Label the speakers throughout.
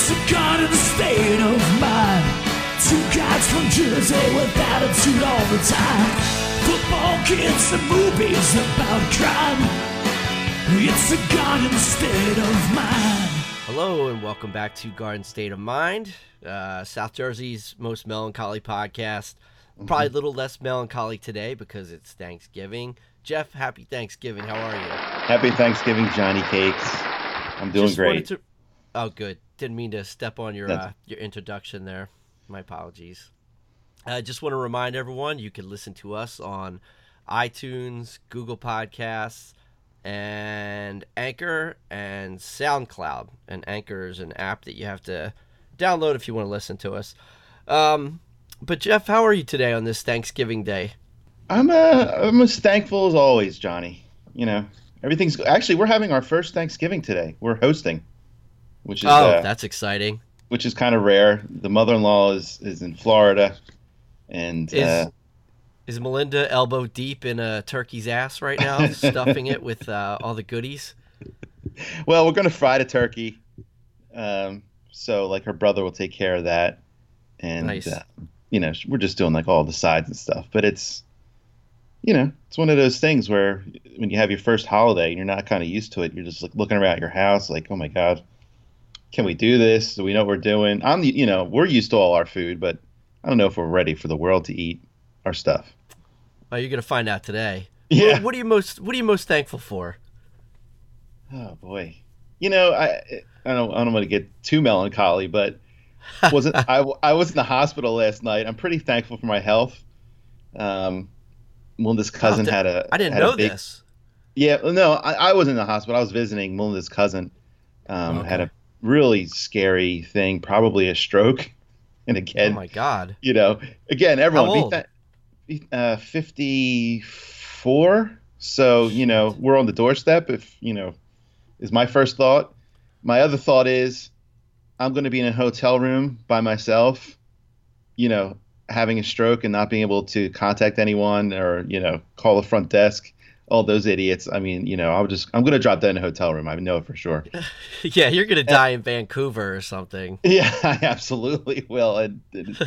Speaker 1: It's a god in the state of mind. Two guys from Jersey with attitude all the time. Football kids and movies about crime. It's a god in the state of mind.
Speaker 2: Hello and welcome back to Garden State of Mind, uh, South Jersey's most melancholy podcast. Probably a little less melancholy today because it's Thanksgiving. Jeff, happy Thanksgiving. How are you?
Speaker 3: Happy Thanksgiving, Johnny Cakes. I'm doing
Speaker 2: Just
Speaker 3: great.
Speaker 2: to- Oh, good. Didn't mean to step on your uh, your introduction there. My apologies. I just want to remind everyone you can listen to us on iTunes, Google Podcasts, and Anchor and SoundCloud. And Anchor is an app that you have to download if you want to listen to us. Um, but Jeff, how are you today on this Thanksgiving Day?
Speaker 3: I'm uh, I'm as thankful as always, Johnny. You know, everything's actually we're having our first Thanksgiving today. We're hosting, which is
Speaker 2: Oh,
Speaker 3: uh,
Speaker 2: that's exciting.
Speaker 3: which is kind of rare. The mother-in-law is is in Florida, and
Speaker 2: Is
Speaker 3: uh,
Speaker 2: is Melinda elbow deep in a turkey's ass right now, stuffing it with uh, all the goodies?
Speaker 3: well, we're gonna fry the turkey. Um, so like her brother will take care of that, and
Speaker 2: Nice.
Speaker 3: uh, you know we're just doing like all the sides and stuff. But it's, you know, it's one of those things where when you have your first holiday and you're not kind of used to it, you're just like looking around your house like, oh my god, can we do this? Do we know what we're doing? I'm, you know, we're used to all our food, but I don't know if we're ready for the world to eat our stuff.
Speaker 2: Oh, you're gonna find out today.
Speaker 3: Yeah.
Speaker 2: What, what are you most What are you most thankful for?
Speaker 3: Oh boy, you know I I don't I don't want to get too melancholy, but wasn't I I was in the hospital last night. I'm pretty thankful for my health. Um, Melinda's cousin
Speaker 2: Oh,
Speaker 3: had a
Speaker 2: I didn't know
Speaker 3: big-
Speaker 2: this.
Speaker 3: Yeah, no, I, I was in the hospital. I was visiting Melinda's cousin. Um, had a
Speaker 2: Okay.
Speaker 3: Really scary thing, probably a stroke. And again, Oh
Speaker 2: my god.
Speaker 3: you know, again, everyone
Speaker 2: old?
Speaker 3: be tha- uh, 54. So, you know, we're on the doorstep. If, you know, is my first thought. My other thought is I'm going to be in a hotel room by myself, you know, having a stroke and not being able to contact anyone or, you know, call the front desk. All those idiots. I mean, you know, I'll just, I'm going to drop dead in a hotel room. I know it for sure.
Speaker 2: Yeah, you're gonna die in Vancouver or something.
Speaker 3: Yeah, I absolutely will. And, and,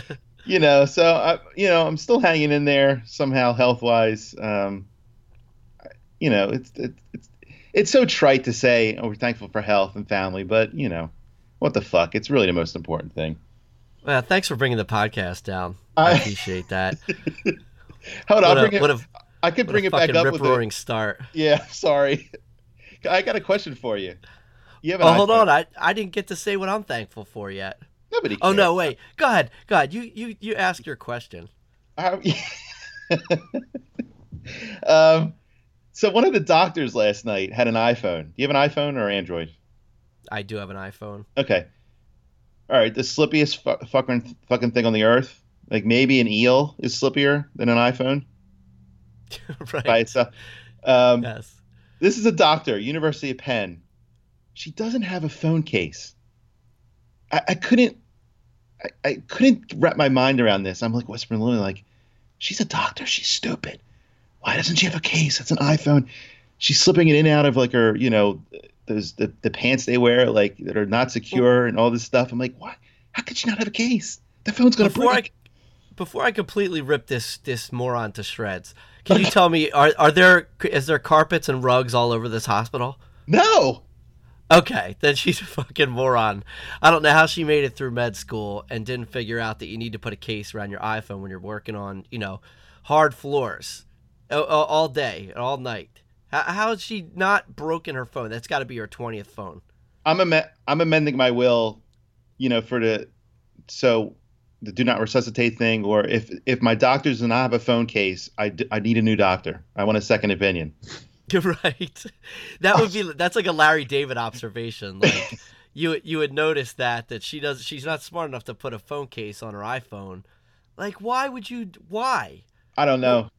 Speaker 3: you know, so I, you know, I'm still hanging in there somehow, health wise. Um, you know, it's it's it's it's so trite to say oh, we're thankful for health and family, but you know, what the fuck? It's really the most important thing.
Speaker 2: Well, thanks for bringing the podcast down. I
Speaker 3: I-
Speaker 2: appreciate that.
Speaker 3: Hold on,
Speaker 2: What
Speaker 3: I'll
Speaker 2: a,
Speaker 3: bring it.
Speaker 2: A,
Speaker 3: I could
Speaker 2: what
Speaker 3: bring it back up with
Speaker 2: roaring
Speaker 3: it.
Speaker 2: start.
Speaker 3: Yeah, sorry. I got a question for you. You have
Speaker 2: Oh, hold
Speaker 3: iPhone.
Speaker 2: on. I, I didn't get to say what I'm thankful for yet.
Speaker 3: Nobody.
Speaker 2: Oh no, wait. Go ahead. Go ahead. You you you ask your question.
Speaker 3: How- um, so one of the doctors last night had an iPhone. Do you have an iPhone or Android?
Speaker 2: I do have an iPhone.
Speaker 3: Okay. All right. The slippiest fu- fucking fucking thing on the earth. Like maybe an eel is slippier than an iPhone
Speaker 2: right.
Speaker 3: by itself. Um,
Speaker 2: Yes.
Speaker 3: This is a doctor, University of Penn. She doesn't have a phone case. I, I couldn't. I, I couldn't wrap my mind around this. I'm like whispering Lily, like, she's a doctor. She's stupid. Why doesn't she have a case? It's an iPhone. She's slipping it in and out of like her, you know, those the, the pants they wear, like that are not secure and all this stuff. I'm like, what? How could she not have a case? The phone's gonna
Speaker 2: Before
Speaker 3: break.
Speaker 2: Before I completely rip this this moron to shreds, can you tell me are are there is there carpets and rugs all over this hospital?
Speaker 3: No.
Speaker 2: Okay, then she's a fucking moron. I don't know how she made it through med school and didn't figure out that you need to put a case around your iPhone when you're working on, you know, hard floors all, day, and all night. How, how has she not broken her phone? That's got to be her 20th phone.
Speaker 3: I'm am- I'm amending my will, you know, for the so the do not resuscitate thing, or if if my doctor does not have a phone case, I, d- I need a new doctor. I want a second opinion.
Speaker 2: You're right. That would be that's like a Larry David observation. Like you you would notice that that she does she's not smart enough to put a phone case on her iPhone. Like why would you why?
Speaker 3: I don't know.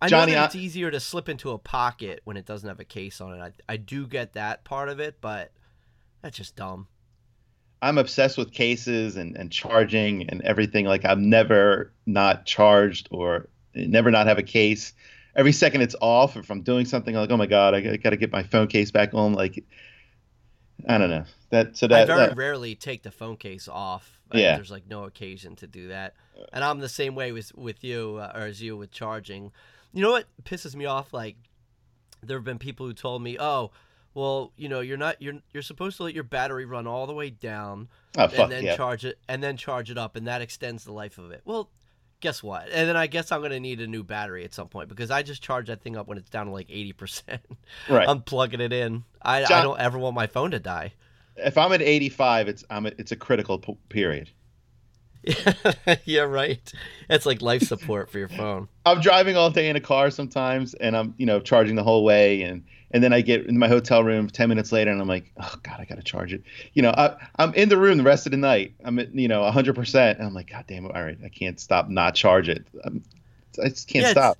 Speaker 2: I
Speaker 3: Johnny,
Speaker 2: know that it's easier to slip into a pocket when it doesn't have a case on it. I, I do get that part of it, but that's just dumb.
Speaker 3: I'm obsessed with cases and, and charging and everything. Like I'm never not charged or never not have a case. Every second it's off. If I'm doing something, I'm like, oh my god, I, got to get my phone case back on. Like I don't know that. So
Speaker 2: I
Speaker 3: that,
Speaker 2: very
Speaker 3: that
Speaker 2: rarely take the phone case off. Like,
Speaker 3: Yeah.
Speaker 2: there's like no occasion to do that, and I'm the same way with with you uh, or as you with charging. You know what pisses me off? Like there have been people who told me, "Oh, well, you know, you're not you're you're supposed to let your battery run all the way down
Speaker 3: oh fuck
Speaker 2: and then
Speaker 3: yeah.
Speaker 2: charge it and then charge it up, and that extends the life of it." Well. Guess what? And then I guess I'm gonna need a new battery at some point because I just charge that thing up when it's down to like eighty percent.
Speaker 3: right.
Speaker 2: I'm plugging it in. I, I don't ever want my phone to die.
Speaker 3: if I'm at 85, it's I'm at, it's a critical p- period.
Speaker 2: yeah, right. It's like life support for your phone.
Speaker 3: I'm driving all day in a car sometimes, and I'm you know charging the whole way, and and then I get in my hotel room 10 minutes later, and I'm like, oh god, I gotta charge it. You know, I, I'm in the room the rest of the night. I'm at you know 100, percent and I'm like, god damn it, all right, I can't stop not charge it. I'm, I just can't
Speaker 2: Yeah,
Speaker 3: stop.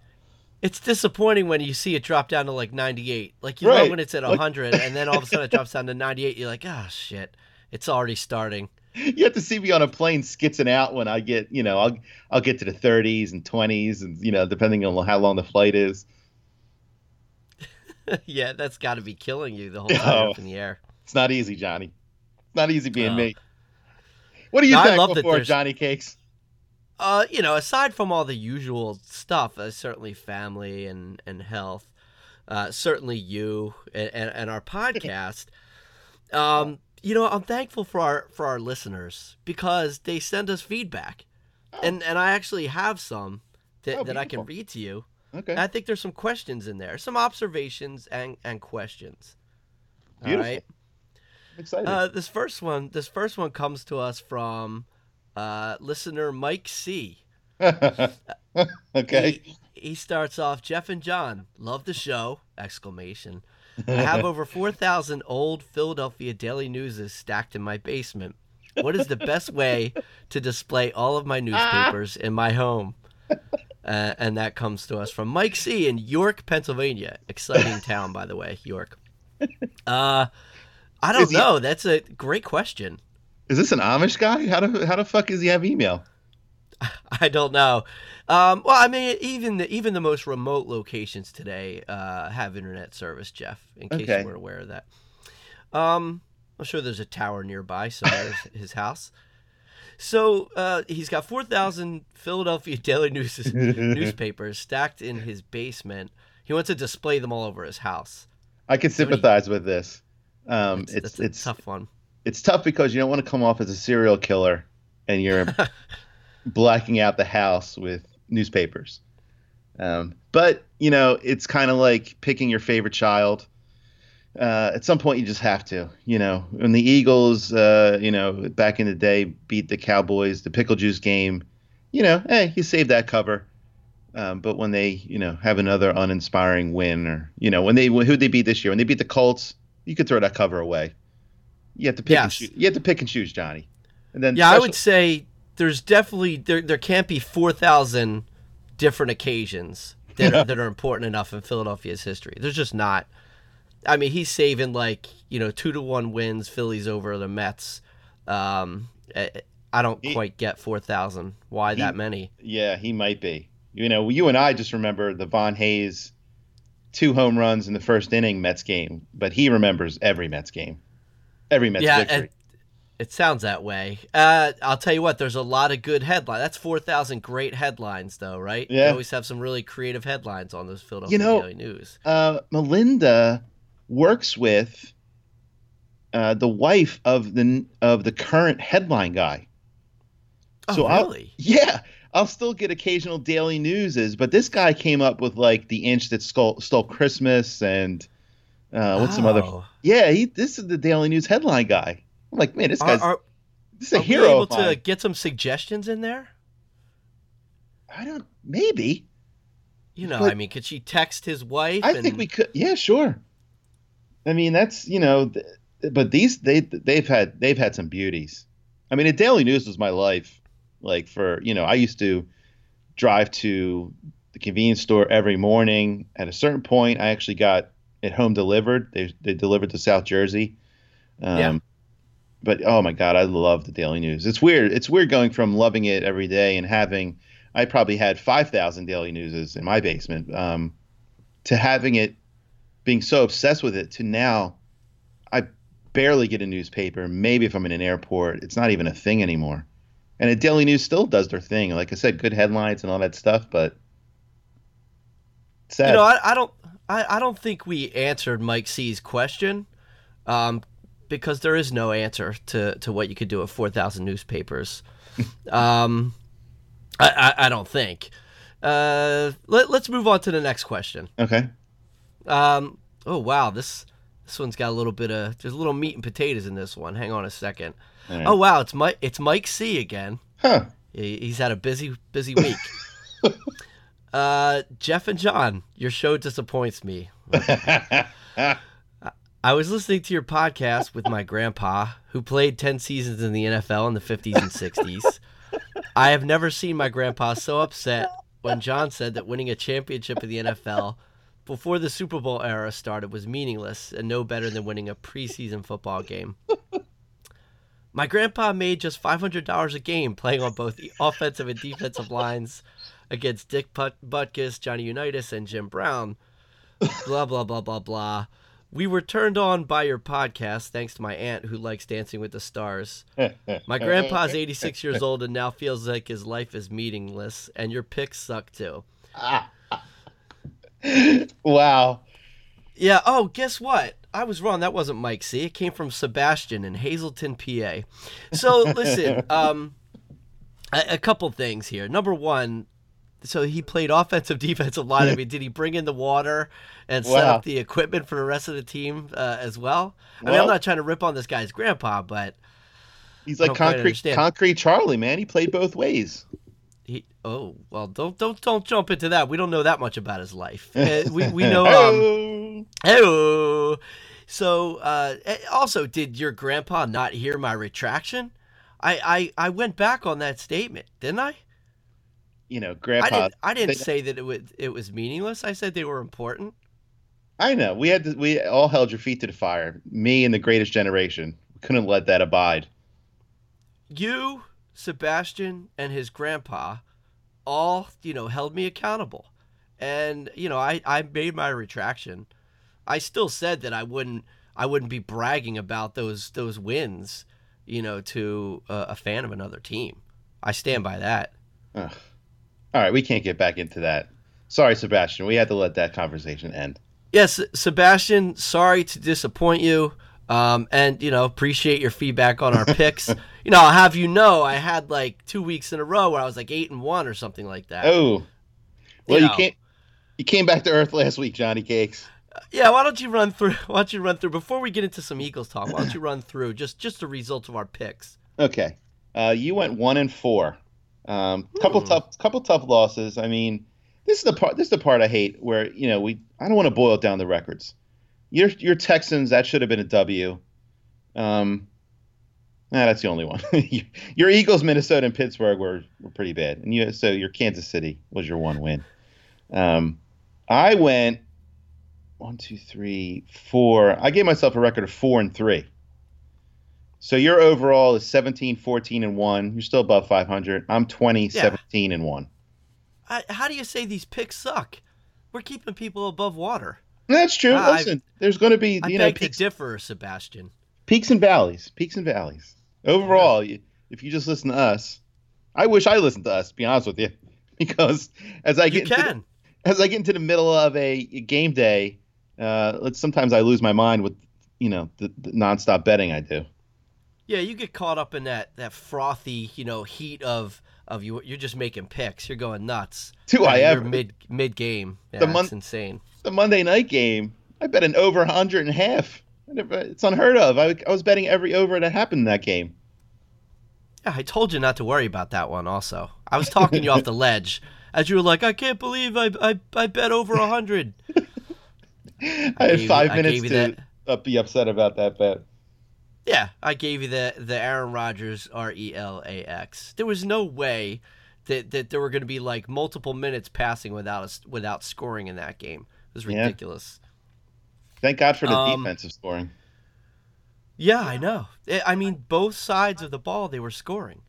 Speaker 2: It's disappointing when you see it drop down to like 98. Like you
Speaker 3: Right.
Speaker 2: know when it's at
Speaker 3: Like-
Speaker 2: 100 and then all of a sudden it drops down to 98. You're like, ah, shit. It's already starting.
Speaker 3: You have to see me on a plane skitzing out when I get you know I'll I'll get to the 30s and 20s, and you know depending on how long the flight is.
Speaker 2: yeah, that's got to be killing you the whole time
Speaker 3: Oh.
Speaker 2: up in the air.
Speaker 3: It's not easy, Johnny. It's not easy being
Speaker 2: No.
Speaker 3: me. What do you
Speaker 2: No,
Speaker 3: thankful for, Johnny Cakes?
Speaker 2: Uh, you know, aside from all the usual stuff, uh, certainly family and and health, uh, certainly you and, and, and our podcast. Um, you know, I'm thankful for our for our listeners because they send us feedback, and and I actually have some that,
Speaker 3: Oh,
Speaker 2: that I can read to you.
Speaker 3: Okay.
Speaker 2: I think there's some questions in there, some observations and and questions.
Speaker 3: Beautiful.
Speaker 2: right.
Speaker 3: I'm excited.
Speaker 2: Uh, this first one, this first one comes to us from uh, listener Mike C.
Speaker 3: okay.
Speaker 2: He, he starts off, Jeff and John, love the show! Exclamation. I have over 4,000 old Philadelphia Daily Newses stacked in my basement. What is the best way to display all of my newspapers in my home? Uh, and that comes to us from Mike C. in York, Pennsylvania. Exciting town, by the way, York. Uh, I don't
Speaker 3: Is he-
Speaker 2: know. That's a great question.
Speaker 3: Is this an Amish guy? How the how the fuck does he have email?
Speaker 2: I don't know. Um, well, I mean, even the even the most remote locations today uh, have internet service, Jeff. In case
Speaker 3: Okay.
Speaker 2: you weren't aware of that. Um, I'm sure there's a tower nearby somewhere, his house. So uh, he's got four thousand Philadelphia Daily News newspapers stacked in his basement. He wants to display them all over his house.
Speaker 3: I can
Speaker 2: So many-
Speaker 3: sympathize with this. Um,
Speaker 2: It's,
Speaker 3: it's it's
Speaker 2: tough one.
Speaker 3: it's tough because you don't want to come off as a serial killer and you're blacking out the house with newspapers. Um, but you know, it's kind of like picking your favorite child. Uh, at some point, you just have to. You know, when the Eagles, uh, you know, back in the day, beat the Cowboys, the pickle juice game. You know, hey, you save that cover. Um, but when they, you know, have another uninspiring win, or you know, when they who they beat this year, when they beat the Colts, you could throw that cover away. You have to pick and
Speaker 2: Yes.
Speaker 3: choose. You have to pick and choose, Johnny. And then
Speaker 2: Yeah, I would say there's definitely there there can't be four thousand different occasions that are, that are important enough in Philadelphia's history. There's just not. I mean, he's saving like you know two to one wins, Phillies over the Mets. Um, I, I don't
Speaker 3: He-
Speaker 2: quite get four thousand. Why
Speaker 3: he-
Speaker 2: that many?
Speaker 3: Yeah, he might be. You know, you and I just remember the Von Hayes two home runs in the first inning Mets game, but he remembers every Mets game, every Mets
Speaker 2: yeah,
Speaker 3: victory.
Speaker 2: it, it sounds that way. Uh, I'll tell you what. There's a lot of good headlines. That's four thousand great headlines, though, right?
Speaker 3: Yeah.
Speaker 2: You always have some really creative headlines on those Philadelphia
Speaker 3: know-
Speaker 2: Daily News.
Speaker 3: uh, Melinda works with uh, the wife of the of the current headline guy.
Speaker 2: Oh,
Speaker 3: So I'll-
Speaker 2: really?
Speaker 3: Yeah, I'll still get occasional daily newses, but this guy came up with like the inch that stole, stole Christmas and uh, what's some other.
Speaker 2: Oh.
Speaker 3: Yeah, he. This is the Daily News headline guy. I'm like, man, this guy's
Speaker 2: are,
Speaker 3: this is a
Speaker 2: are
Speaker 3: hero
Speaker 2: able to get some suggestions in there?
Speaker 3: I don't. Maybe.
Speaker 2: You know,
Speaker 3: But-
Speaker 2: I mean, could she text his wife?
Speaker 3: I
Speaker 2: and,
Speaker 3: think we could. Yeah, sure. I mean, that's you know, th- but these they they've had they've had some beauties. I mean, the Daily News was my life. Like for you know, I used to drive to the convenience store every morning. At a certain point, I actually got it home delivered. They they delivered to South Jersey. Um,
Speaker 2: Yeah.
Speaker 3: But oh my God, I love the Daily News. It's weird. It's weird going from loving it every day and having. I probably had five thousand Daily Newses in my basement. Um, to having it being so obsessed with it to now I barely get a newspaper. Maybe if I'm in an airport, it's not even a thing anymore. And a Daily News still does their thing. Like I said, good headlines and all that stuff, but sad.
Speaker 2: You know, I, I don't, I, I don't think we answered Mike C's question, um, because there is no answer to, to what you could do with four thousand newspapers. um, I, I, I don't think. Uh, let, let's move on to the next question.
Speaker 3: okay.
Speaker 2: Um, oh wow, this this one's got a little bit of there's a little meat and potatoes in this one. Hang on a second.
Speaker 3: Right.
Speaker 2: Oh wow, it's Mike it's Mike C again.
Speaker 3: Huh.
Speaker 2: He- He's had a busy busy week. uh, Jeff and John, your show disappoints me. I was listening to your podcast with my grandpa, who played 10 seasons in the NFL in the 50s and 60s. I have never seen my grandpa so upset when John said that winning a championship in the NFL before the Super Bowl era started was meaningless and no better than winning a preseason football game. My grandpa made just $500 a game playing on both the offensive and defensive lines against Dick Put- Butkus, Johnny Unitas, and Jim Brown. Blah, blah, blah, blah, blah. We were turned on by your podcast thanks to my aunt who likes Dancing with the Stars. My grandpa's 86 years old and now feels like his life is meaningless, and your picks suck too. Ah.
Speaker 3: Wow.
Speaker 2: Yeah. Oh, guess what? I was wrong. That wasn't Mike C. It came from Sebastian in Hazleton, PA. So listen, um, a, a couple things here. Number one, so he played offensive, defensive line. I mean, did he bring in the water and set
Speaker 3: Wow.
Speaker 2: up the equipment for the rest of the team uh, as well? I mean, I'm not trying to rip on this guy's grandpa, but
Speaker 3: He's like concrete concrete Charlie, man. He played both ways.
Speaker 2: Oh well, don't don't don't jump into that. We don't know that much about his life. Uh, we we know. Um, Hello. So, uh, eh, also, did your grandpa not hear my retraction? I, I, I went back on that statement, didn't I?
Speaker 3: you know,
Speaker 2: I
Speaker 3: grandpa.
Speaker 2: didn't. I didn't
Speaker 3: they-
Speaker 2: say that it was it was meaningless. I said they were important.
Speaker 3: I know. We had to, we all held your feet to the fire. Me and the greatest generation. Couldn't let that abide.
Speaker 2: You, Sebastian, and his grandpa, all you know, held me accountable, and you know, I I made my retraction. I still said that I wouldn't I wouldn't be bragging about those those wins, you know, to uh, a fan of another team. I stand by that.
Speaker 3: Ugh. All right, we can't get back into that. Sorry, Sebastian. We had to let that conversation end.
Speaker 2: Yes, Sebastian, sorry to disappoint you. Um, and you know, appreciate your feedback on our picks. you know, I'll have you know, I had like two weeks in a row where I was like eight and one or something like that.
Speaker 3: Oh, well, you,
Speaker 2: know.
Speaker 3: can't. You came back to earth last week, Johnny Cakes.
Speaker 2: Yeah, why don't you run through? Why don't you run through before we get into some Eagles talk? Why don't you run through just just the results of our picks?
Speaker 3: Okay, uh, you went one and four. Um, couple
Speaker 2: Hmm.
Speaker 3: tough, couple tough losses. I mean, this is the part. This is the part I hate. Where you know we. I don't want to boil down the records. Your your Texans that should have been a W. Um, nah, that's the only one. your Eagles, Minnesota, and Pittsburgh were, were pretty bad, and you so your Kansas City was your one win. Um, I went one, two, three, four. I gave myself a record of four and three. So your overall is 17, 14, and 1. You're still above 500. I'm 20,
Speaker 2: Yeah.
Speaker 3: 17, and 1.
Speaker 2: I, how do you say these picks suck? We're keeping people above water.
Speaker 3: That's true.
Speaker 2: I-
Speaker 3: Listen, there's going to be
Speaker 2: I
Speaker 3: you know
Speaker 2: beg to
Speaker 3: peaks,
Speaker 2: differ, Sebastian.
Speaker 3: peaks and valleys. Peaks and valleys. Overall, you, if you just listen to us, I wish I listened to us, to be honest with you. Because as I get into the- as I get into the middle of a game day, uh, sometimes I lose my mind with, you know, the, the nonstop betting I do.
Speaker 2: Yeah, you get caught up in that that frothy, you know, heat of of you. You're just making picks. You're going nuts.
Speaker 3: Do I ever?
Speaker 2: mid mid game? Yeah,
Speaker 3: The mon-
Speaker 2: it's insane.
Speaker 3: the Monday night game, I bet an over 100 and a half. It's unheard of. I, I was betting every over that happened in that game.
Speaker 2: Yeah, I told you not to worry about that one. Also, I was talking you off the ledge as you were like, "I can't believe I I, I bet over a hundred.
Speaker 3: I,
Speaker 2: I
Speaker 3: had
Speaker 2: you-
Speaker 3: five
Speaker 2: I
Speaker 3: minutes to uh, be upset about that bet.
Speaker 2: Yeah, I gave you the the Aaron Rodgers R E L A X. There was no way that, that there were going to be like multiple minutes passing without us without scoring in that game. It was
Speaker 3: Yeah.
Speaker 2: ridiculous.
Speaker 3: Thank God for the
Speaker 2: Um,
Speaker 3: defensive scoring.
Speaker 2: Yeah, I know. I- I mean, both sides of the ball they were scoring.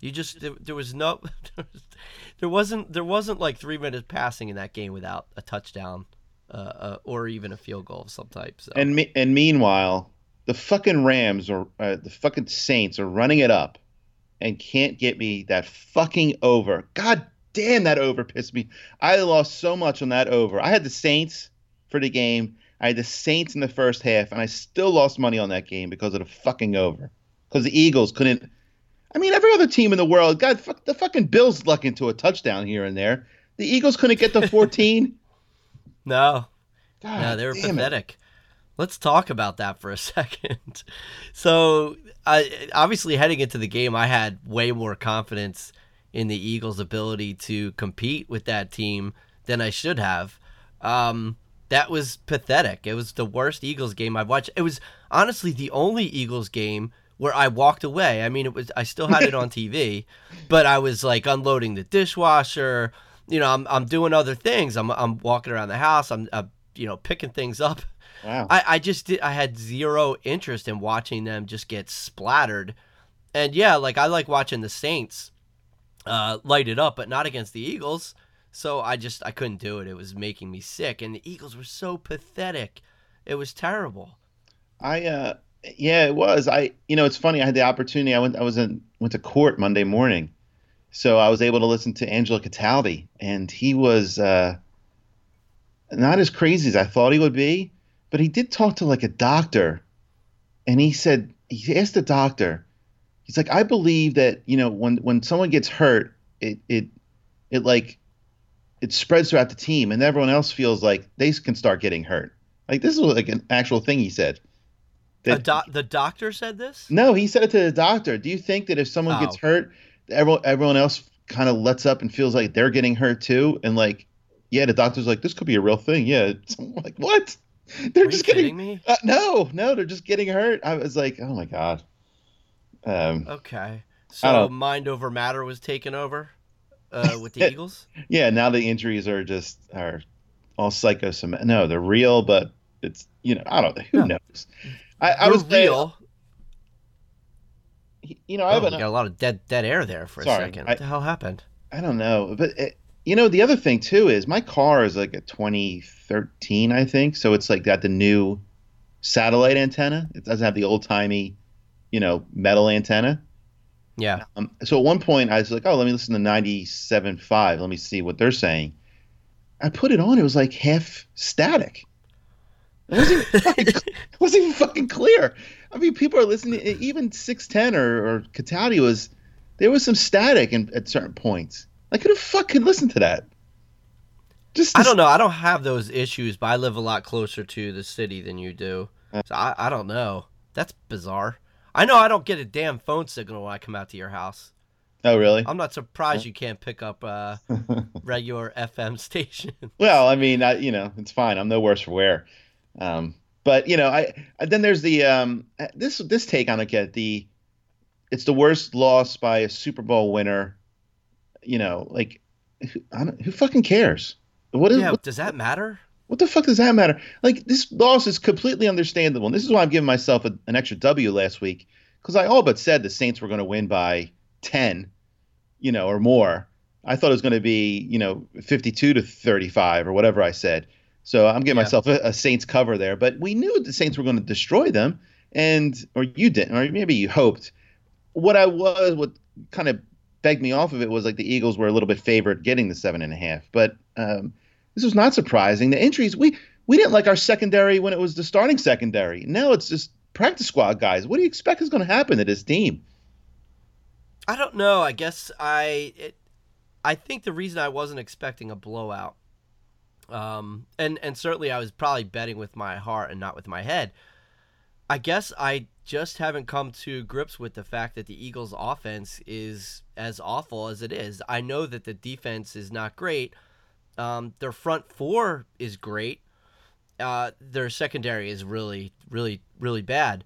Speaker 2: You just there, there was no there wasn't there wasn't like three minutes passing in that game without a touchdown uh, uh, or even a field goal of some type. So
Speaker 3: And me, and meanwhile, the fucking Rams or uh, the fucking Saints are running it up and can't get me that fucking over. God damn, that over pissed me. I lost so much on that over. I had the Saints for the game. I had the Saints in the first half, and I still lost money on that game because of the fucking over. Because the Eagles couldn't. I mean, every other team in the world, God, fuck, the fucking Bills luck into a touchdown here and there. The Eagles couldn't get to 14.
Speaker 2: No,
Speaker 3: God,
Speaker 2: no, they were
Speaker 3: damn it.
Speaker 2: Let's talk about that for a second. So, I obviously heading into the game, I had way more confidence in the Eagles' ability to compete with that team than I should have. Um, that was pathetic. It was the worst Eagles game I've watched. It was honestly the only Eagles game where I walked away. I mean, it was I still had it on TV, but I was like unloading the dishwasher. You know, I'm I'm doing other things. I'm I'm walking around the house. I'm, uh you know picking things up.
Speaker 3: Wow.
Speaker 2: I, I just did I had zero interest in watching them just get splattered. And yeah, like I like watching the Saints uh, light it up, but not against the Eagles. So I just I couldn't do it. It was making me sick, and the Eagles were so pathetic. It was terrible.
Speaker 3: I uh yeah, it was. I you know, it's funny. I had the opportunity. I went I was in went to court Monday morning. So I was able to listen to Angelo Cataldi and he was uh not as crazy as I thought he would be, but he did talk to like a doctor and he said he asked the doctor he's like I believe that, you know, when when someone gets hurt, it it it like it spreads throughout the team and everyone else feels like they can start getting hurt. Like this is like an actual thing he said.
Speaker 2: A doc- the doctor said this.
Speaker 3: No, he said it to the doctor. Do you think that if someone gets
Speaker 2: Oh.
Speaker 3: hurt, everyone everyone else kind of lets up and feels like they're getting hurt too? And like, yeah, the doctor's like, this could be a real thing. Yeah, it's I'm like what? They're
Speaker 2: Are
Speaker 3: just
Speaker 2: kidding
Speaker 3: getting
Speaker 2: me?
Speaker 3: uh, no, no, they're just getting hurt. I was like, oh my god. Um,
Speaker 2: Okay, so mind over matter was taken over uh, with the Eagles.
Speaker 3: yeah, now the injuries are just are all psychosomatic. No, they're real, but it's you know I don't know who
Speaker 2: Yeah.
Speaker 3: knows. I, I was saying-
Speaker 2: real.
Speaker 3: You know, I
Speaker 2: Oh,
Speaker 3: have
Speaker 2: got a lot of dead dead air there for
Speaker 3: Sorry,
Speaker 2: a second.
Speaker 3: I-
Speaker 2: What the hell happened?
Speaker 3: I don't know, but it, you know the other thing too is my car is like a 2013, I think, so it's like got the new satellite antenna. It doesn't have the old timey, you know, metal antenna.
Speaker 2: Yeah.
Speaker 3: Um, so at one point I was like, oh, let me listen to 97.5. Let me see what they're saying. I put it on. It was like half static. It wasn't even fucking, it wasn't even fucking clear. I mean, people are listening. Even 610 or, or Cataldi was there was some static in, at certain points. Like, who the fuck can listen to that? Just
Speaker 2: I don't know. I don't have those issues, but I live a lot closer to the city than you do.
Speaker 3: Uh.
Speaker 2: So I, I don't know. That's bizarre. I know I don't get a damn phone signal when I come out to your house.
Speaker 3: Oh, really?
Speaker 2: I'm not surprised you can't pick up a regular FM station.
Speaker 3: Well, I mean, I, you know, it's fine. I'm no worse for wear. Um, but you know, I then there's the um, this this take on it. Get The it's the worst loss by a Super Bowl winner. You know, like who, I don't, who fucking cares? What is
Speaker 2: yeah,
Speaker 3: what,
Speaker 2: does that matter?
Speaker 3: what the fuck does that matter? Like this loss is completely understandable. And this is why I'm giving myself a, an extra W last week because I all but said the Saints were going to win by ten, you know, or more. I thought it was going to be, you know, 52 to 35 or whatever I said. So I'm giving
Speaker 2: Yeah.
Speaker 3: myself a, a Saints cover there. But we knew the Saints were going to destroy them, and or you didn't, or maybe you hoped. What I was, what kind of begged me off of it was like the Eagles were a little bit favored getting the seven and a half. But um, this was not surprising. The injuries we we didn't like our secondary when it was the starting secondary. Now it's just practice squad guys. What do you expect is going to happen to this team?
Speaker 2: I don't know. I guess I it, I think the reason I wasn't expecting a blowout, um, and and certainly I was probably betting with my heart and not with my head. I guess I just haven't come to grips with the fact that the Eagles' offense is as awful as it is. I know that the defense is not great. Um, their front four is great. Uh, their secondary is really, really, really bad.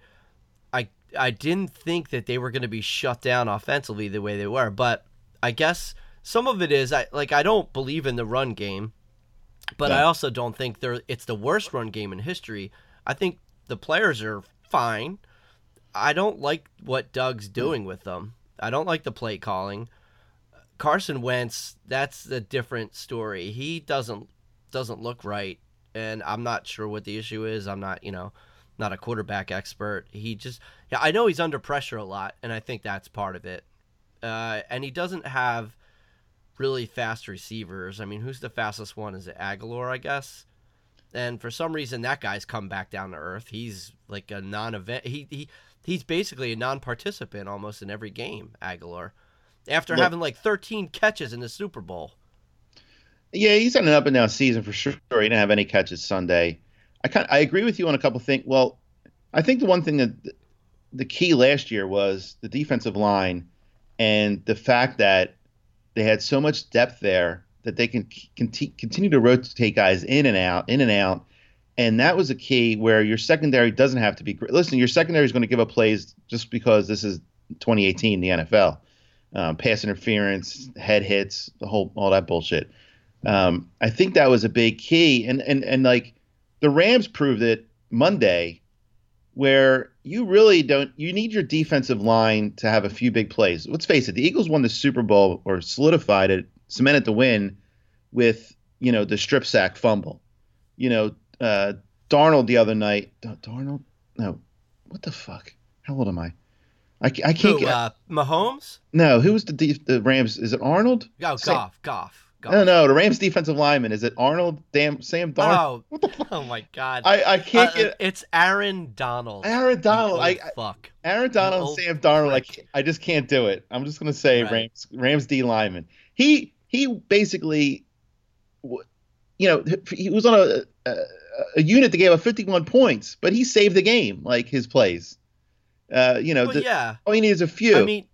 Speaker 2: I I didn't think that they were going to be shut down offensively the way they were, but I guess some of it is I like I don't believe in the run game, but I also don't think they're it's the worst run game in history. I think the players are fine. I don't like what Doug's doing with them. I don't like the play calling. Carson Wentz, that's a different story. He doesn't doesn't look right, and I'm not sure what the issue is. I'm not, you know, not a quarterback expert. He just, yeah, I know he's under pressure a lot, and I think that's part of it. Uh, and he doesn't have really fast receivers. I mean, who's the fastest one? Is it Agholor, I guess? And for some reason, that guy's come back down to earth. He's like a non-event. He he he's basically a non-participant almost in every game. Agholor, after
Speaker 3: Look-
Speaker 2: having like 13 catches in the Super Bowl.
Speaker 3: Yeah, he's had an up and down season for sure. He didn't have any catches Sunday. I kind I agree with you on a couple things. Well, I think the one thing that the key last year was the defensive line and the fact that they had so much depth there that they can continue to rotate guys in and out, in and out. And that was a key where your secondary doesn't have to be great. Listen, your secondary is going to give up plays just because this is 2018, the NFL. Um, pass interference, head hits, the whole all that bullshit. Um, I think that was a big key, and and and like the Rams proved it Monday, where you really don't. You need your defensive line to have a few big plays. Let's face it, the Eagles won the Super Bowl or solidified it, cemented the win with you know the strip sack fumble. You know, uh, Darnold the other night. Dar- Darnold, no, what the fuck? How old am I? I, I can't
Speaker 2: Who,
Speaker 3: get.
Speaker 2: uh, Mahomes?
Speaker 3: no, who was the the Rams? Is it Arnold?
Speaker 2: Oh,
Speaker 3: Sam-
Speaker 2: Goff, Goff, Goff.
Speaker 3: No, no, the Rams defensive lineman. Is it Arnold? Damn, Sam Darnold.
Speaker 2: Oh, oh my God.
Speaker 3: I, I can't
Speaker 2: Uh,
Speaker 3: get
Speaker 2: It's Aaron Donald.
Speaker 3: Aaron Donald. I,
Speaker 2: fuck.
Speaker 3: Aaron Donald
Speaker 2: old
Speaker 3: Sam Darnold. I, I just can't do it. I'm just gonna say
Speaker 2: Right.
Speaker 3: Rams Rams D lineman. He he basically, you know, he was on a, a a unit that gave up 51 points, but he saved the game like his plays. Uh, you know,
Speaker 2: Well,
Speaker 3: the,
Speaker 2: yeah.
Speaker 3: all you need is a few.
Speaker 2: I mean,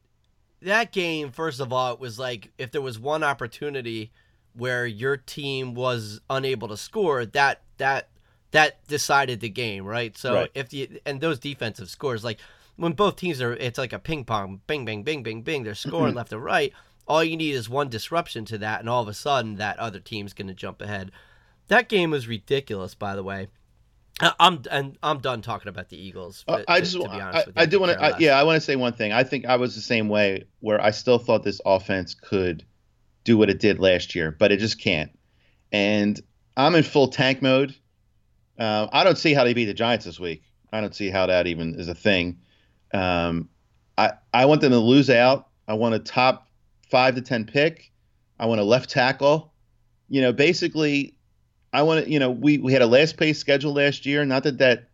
Speaker 2: that game, first of all, it was like if there was one opportunity where your team was unable to score, that that that decided the game, right? So
Speaker 3: Right.
Speaker 2: if you and those defensive scores, like when both teams are, it's like a ping pong, bing, bing, bing, bing, bing. They're scoring left and right. All you need is one disruption to that, and all of a sudden, that other team's going to jump ahead. That game was ridiculous, by the way. I'm and I'm done talking about the Eagles.
Speaker 3: Uh, I
Speaker 2: to-
Speaker 3: just,
Speaker 2: to be
Speaker 3: I,
Speaker 2: you,
Speaker 3: I do want to, yeah, I want to say one thing. I think I was the same way, where I still thought this offense could do what it did last year, but it just can't. And I'm in full tank mode. Uh, I don't see how they beat the Giants this week. I don't see how that even is a thing. Um, I I want them to lose out. I want a top five to ten pick. I want a left tackle. You know, basically, I want to. You know, we we had a last place schedule last year. Not that that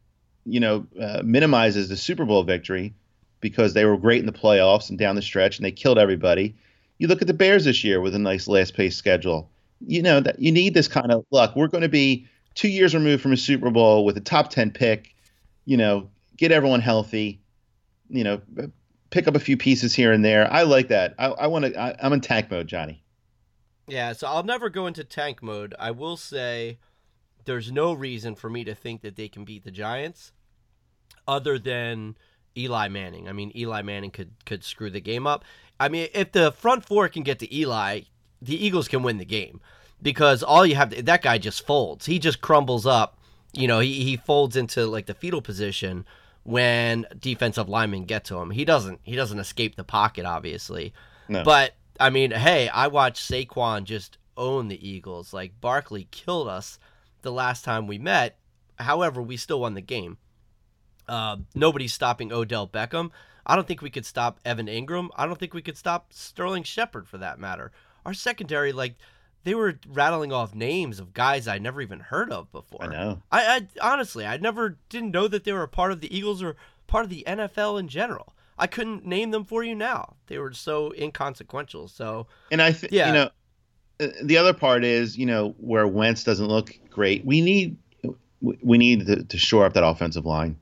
Speaker 3: you know, uh, minimizes the Super Bowl victory because they were great in the playoffs and down the stretch and they killed everybody. You look at the Bears this year with a nice last pace schedule. You know that you need this kind of luck. We're going to be two years removed from a Super Bowl with a top ten pick. You know, get everyone healthy. You know, pick up a few pieces here and there. I like that. I, I want to. I'm in tank mode, Johnny.
Speaker 2: Yeah, so I'll never go into tank mode. I will say there's no reason for me to think that they can beat the Giants other than Eli Manning. I mean, Eli Manning could could screw the game up. I mean, if the front four can get to Eli, the Eagles can win the game because all you have to, that guy just folds. He just crumbles up. You know, he, he folds into like the fetal position when defensive linemen get to him. He doesn't he doesn't escape the pocket obviously.
Speaker 3: No.
Speaker 2: But I mean, hey, I watched Saquon just own the Eagles. Like Barkley killed us the last time we met. However, we still won the game. Uh, nobody's stopping Odell Beckham. I don't think we could stop Evan Engram. I don't think we could stop Sterling Shepard for that matter. Our secondary, like, they were rattling off names of guys I never even heard of before.
Speaker 3: I know.
Speaker 2: I, I honestly, I never didn't know that they were a part of the Eagles or part of the NFL in general. I couldn't name them for you now. They were so inconsequential. So
Speaker 3: And I think
Speaker 2: Yeah.
Speaker 3: you know uh, the other part is you know where Wentz doesn't look great. We need we need to, to shore up that offensive line.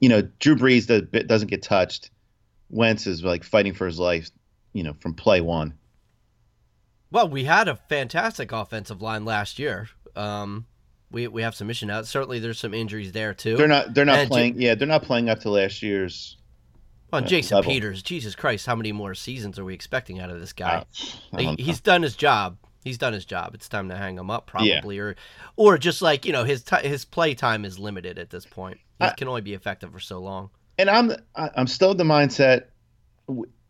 Speaker 3: You know, Drew Brees does, doesn't get touched. Wentz is like fighting for his life. You know, from play one.
Speaker 2: Well, we had a fantastic offensive line last year. Um, we we have some issue out. Certainly, there's some injuries there too.
Speaker 3: They're not they're not
Speaker 2: And
Speaker 3: playing. yeah, they're not playing up to last year's.
Speaker 2: Well, Jason
Speaker 3: level.
Speaker 2: Peters, Jesus Christ, how many more seasons are we expecting out of this guy?
Speaker 3: Don't
Speaker 2: he's done his job. He's done his job. It's time to hang him up,
Speaker 3: Yeah.
Speaker 2: probably, or or just like you know his ti his play time is limited at this point. He
Speaker 3: I-
Speaker 2: can only be effective for so long.
Speaker 3: and I'm I'm still the mindset.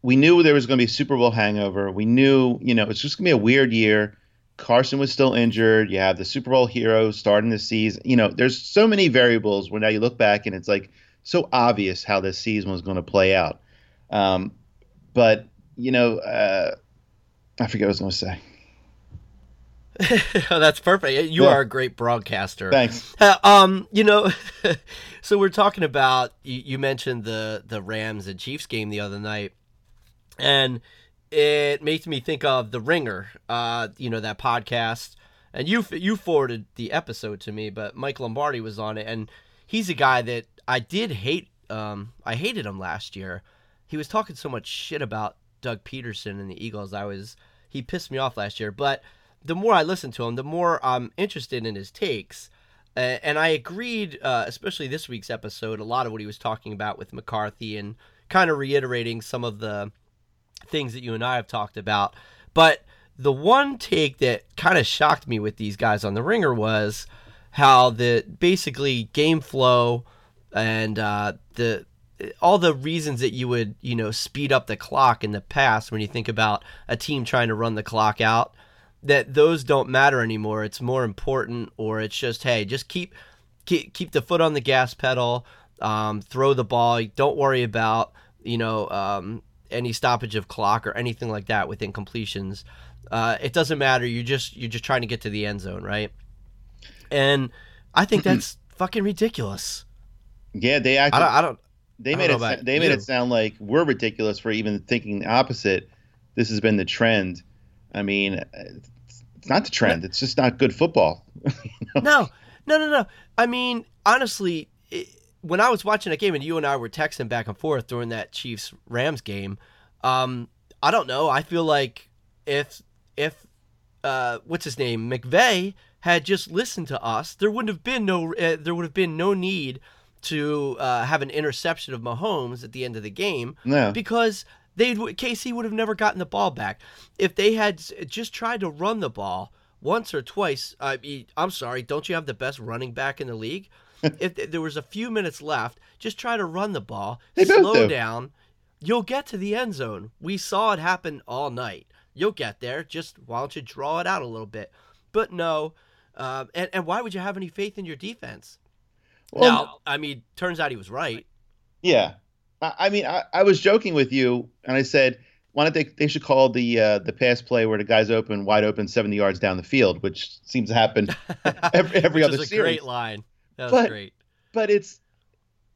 Speaker 3: We knew there was going to be a Super Bowl hangover. We knew, you know, it's just going to be a weird year. Carson was still injured. You have the Super Bowl hero starting the season. You know, there's so many variables where now you look back and it's like so obvious how this season was going to play out. Um, but you know, uh, I forget what I was going to say.
Speaker 2: That's perfect. You
Speaker 3: Yeah.
Speaker 2: are a great broadcaster.
Speaker 3: Thanks.
Speaker 2: Uh, um, you know, so we're talking about you, you mentioned the the Rams and Chiefs game the other night, and it makes me think of the Ringer. Uh, you know that podcast, and you you forwarded the episode to me, but Mike Lombardi was on it, and he's a guy that I did hate. Um, I hated him last year. He was talking so much shit about Doug Pederson and the Eagles. I was he pissed me off last year, but the more I listen to him, the more I'm interested in his takes. And I agreed, uh, especially this week's episode, a lot of what he was talking about with McCarthy and kind of reiterating some of the things that you and I have talked about. But the one take that kind of shocked me with these guys on the ringer was how the basically game flow and uh, the all the reasons that you would you know speed up the clock in the past when you think about a team trying to run the clock out that those don't matter anymore. It's more important or it's just hey just keep keep, keep the foot on the gas pedal um, throw the ball. Don't worry about you know um, any stoppage of clock or anything like that within completions uh, it doesn't matter. You just you're just trying to get to the end zone right? And i think that's fucking ridiculous
Speaker 3: Yeah, they
Speaker 2: I don't, I don't
Speaker 3: they
Speaker 2: I
Speaker 3: made
Speaker 2: don't
Speaker 3: it
Speaker 2: know
Speaker 3: sa-
Speaker 2: about
Speaker 3: they made it sound like we're ridiculous for even thinking the opposite. This has been the trend. I mean, it's it's not the trend. It's just not good football.
Speaker 2: no, no, no, no. I mean, honestly, it, when I was watching that game and you and I were texting back and forth during that Chiefs Rams game, um, I don't know. I feel like if if uh, what's his name McVay had just listened to us, there wouldn't have been no uh, there would have been no need to uh, have an interception of Mahomes at the end of the game
Speaker 3: No.
Speaker 2: because they KC would have never gotten the ball back if they had just tried to run the ball once or twice. I mean, I'm sorry, don't you have the best running back in the league? if there was a few minutes left, just try to run the ball,
Speaker 3: They
Speaker 2: slow down. You'll get to the end zone. We saw it happen all night. You'll get there. Just why don't you draw it out a little bit? But no. Uh, and, and why would you have any faith in your defense?
Speaker 3: Well,
Speaker 2: now, I mean, turns out he was right.
Speaker 3: Yeah, I, I mean, I, I was joking with you, and I said, why don't they? They should call the uh, the pass play where the guy's open, wide open, seventy yards down the field, which seems to happen every, every other series.
Speaker 2: great line. That was
Speaker 3: But-
Speaker 2: great.
Speaker 3: But it's,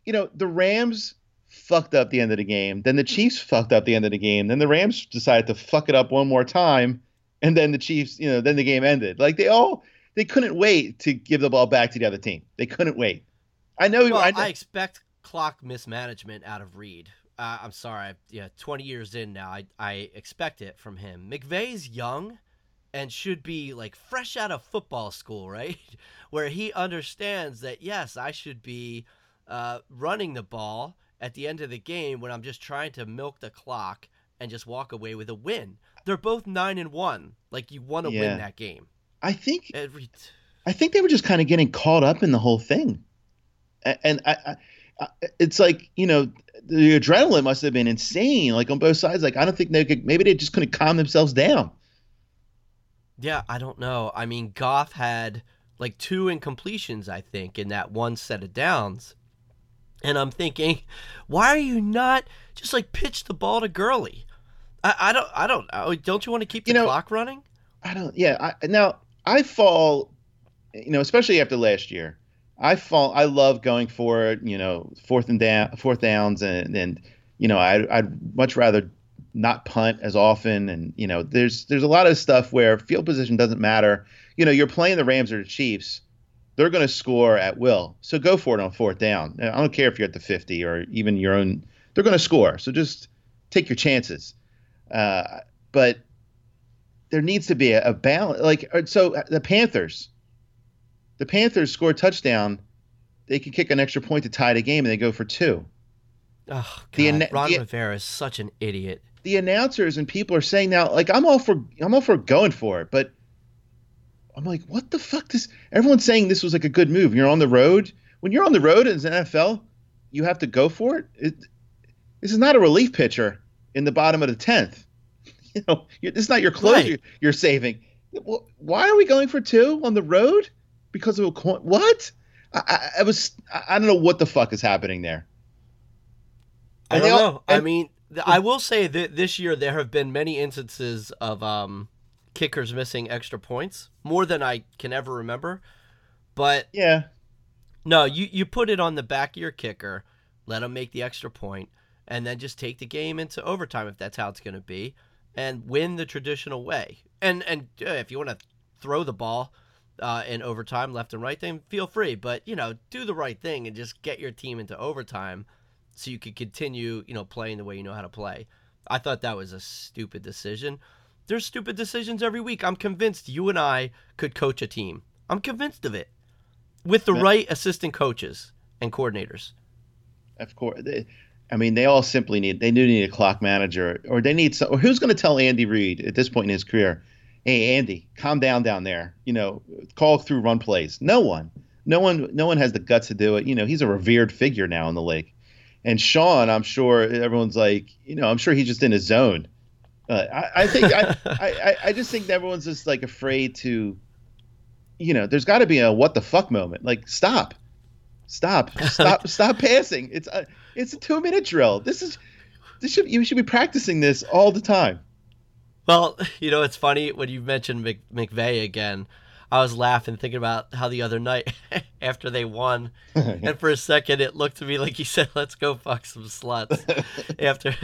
Speaker 3: you know, the Rams fucked up the end of the game. Then the Chiefs fucked up the end of the game. Then the Rams decided to fuck it up one more time, and then the Chiefs, you know, then the game ended. Like they all, they couldn't wait to give the ball back to the other team. They couldn't wait. I know.
Speaker 2: Well,
Speaker 3: I,
Speaker 2: I, expect clock mismanagement out of Reid. Uh, I'm sorry. Yeah, 20 years in now, I, I expect it from him. McVay's young and should be like fresh out of football school, right? Where he understands that, yes, I should be uh, running the ball at the end of the game when I'm just trying to milk the clock and just walk away with a win. They're both nine and one. Like you want to
Speaker 3: Yeah.
Speaker 2: win that game.
Speaker 3: I think
Speaker 2: Every
Speaker 3: I think they were just kind of getting caught up in the whole thing, and I, I, I, it's like you know the adrenaline must have been insane, like on both sides. Like I don't think they could. Maybe they just couldn't calm themselves down.
Speaker 2: Yeah, I don't know. I mean, Goff had like two incompletions, I think, in that one set of downs. And I'm thinking, why are you not just like pitch the ball to Gurley? I, I don't, I don't know. Don't you want to keep the
Speaker 3: You know-
Speaker 2: clock running?
Speaker 3: I don't. Yeah. I, now I fall, you know, especially after last year. I fall. I love going for it. You know, fourth and down, fourth downs, and and you know, I, I'd much rather not punt as often. And you know, there's there's a lot of stuff where field position doesn't matter. You know, you're playing the Rams or the Chiefs. They're going to score at will. So go for it on fourth down. I don't care if you're at the 50 or even your own. They're going to score. So just take your chances. Uh, but there needs to be a, a balance. Like uh, so, the Panthers, the Panthers score a touchdown. They can kick an extra point to tie the game, and they go for two.
Speaker 2: Oh, God.
Speaker 3: The
Speaker 2: Ron
Speaker 3: the-
Speaker 2: Rivera is such an idiot.
Speaker 3: The announcers and people are saying now, like I'm all for, I'm all for going for it, but I'm like, what the fuck? This everyone's saying this was like a good move. You're on the road. When you're on the road as an NFL, you have to go for it. it this is not a relief pitcher in the bottom of the tenth. You know, this is not your closer
Speaker 2: Right.
Speaker 3: you're saving. Wh- Why are we going for two on the road? Because of a coin? What? I, I, I was. I I don't know what the fuck is happening there.
Speaker 2: I don't
Speaker 3: all-
Speaker 2: know. I mean, I will say that this year there have been many instances of um, kickers missing extra points, more than I can ever remember. But
Speaker 3: Yeah.
Speaker 2: no, you you put it on the back of your kicker, let him make the extra point, and then just take the game into overtime if that's how it's going to be, and win the traditional way. And and uh, if you want to throw the ball uh, in overtime, left and right, then feel free. But you know, do the right thing and just get your team into overtime, so you can continue, you know, playing the way you know how to play. I thought that was a stupid decision. There's stupid decisions every week. I'm convinced you and I could coach a team. I'm convinced of it with the right assistant coaches and coordinators.
Speaker 3: Of course. They, I mean, they all simply need. They do need a clock manager, or they need. Some, or who's going to tell Andy Reid at this point in his career? Hey, Andy, calm down down there. You know, call through run plays. No one. No one. No one has the guts to do it. You know, he's a revered figure now in the league. And Sean, I'm sure everyone's like, you know, I'm sure he's just in his zone. Uh, I, I think I, I, I- just think everyone's just like afraid to, you know, there's got to be a what the fuck moment. Like, stop, stop, stop, stop passing. It's a, it's a two minute drill. This is, this should you should be practicing this all the time.
Speaker 2: Well, you know, it's funny when you mentioned Mc, McVay again. I was laughing thinking about how the other night after they won, and for a second it looked to me like he said, "Let's go fuck some sluts." after,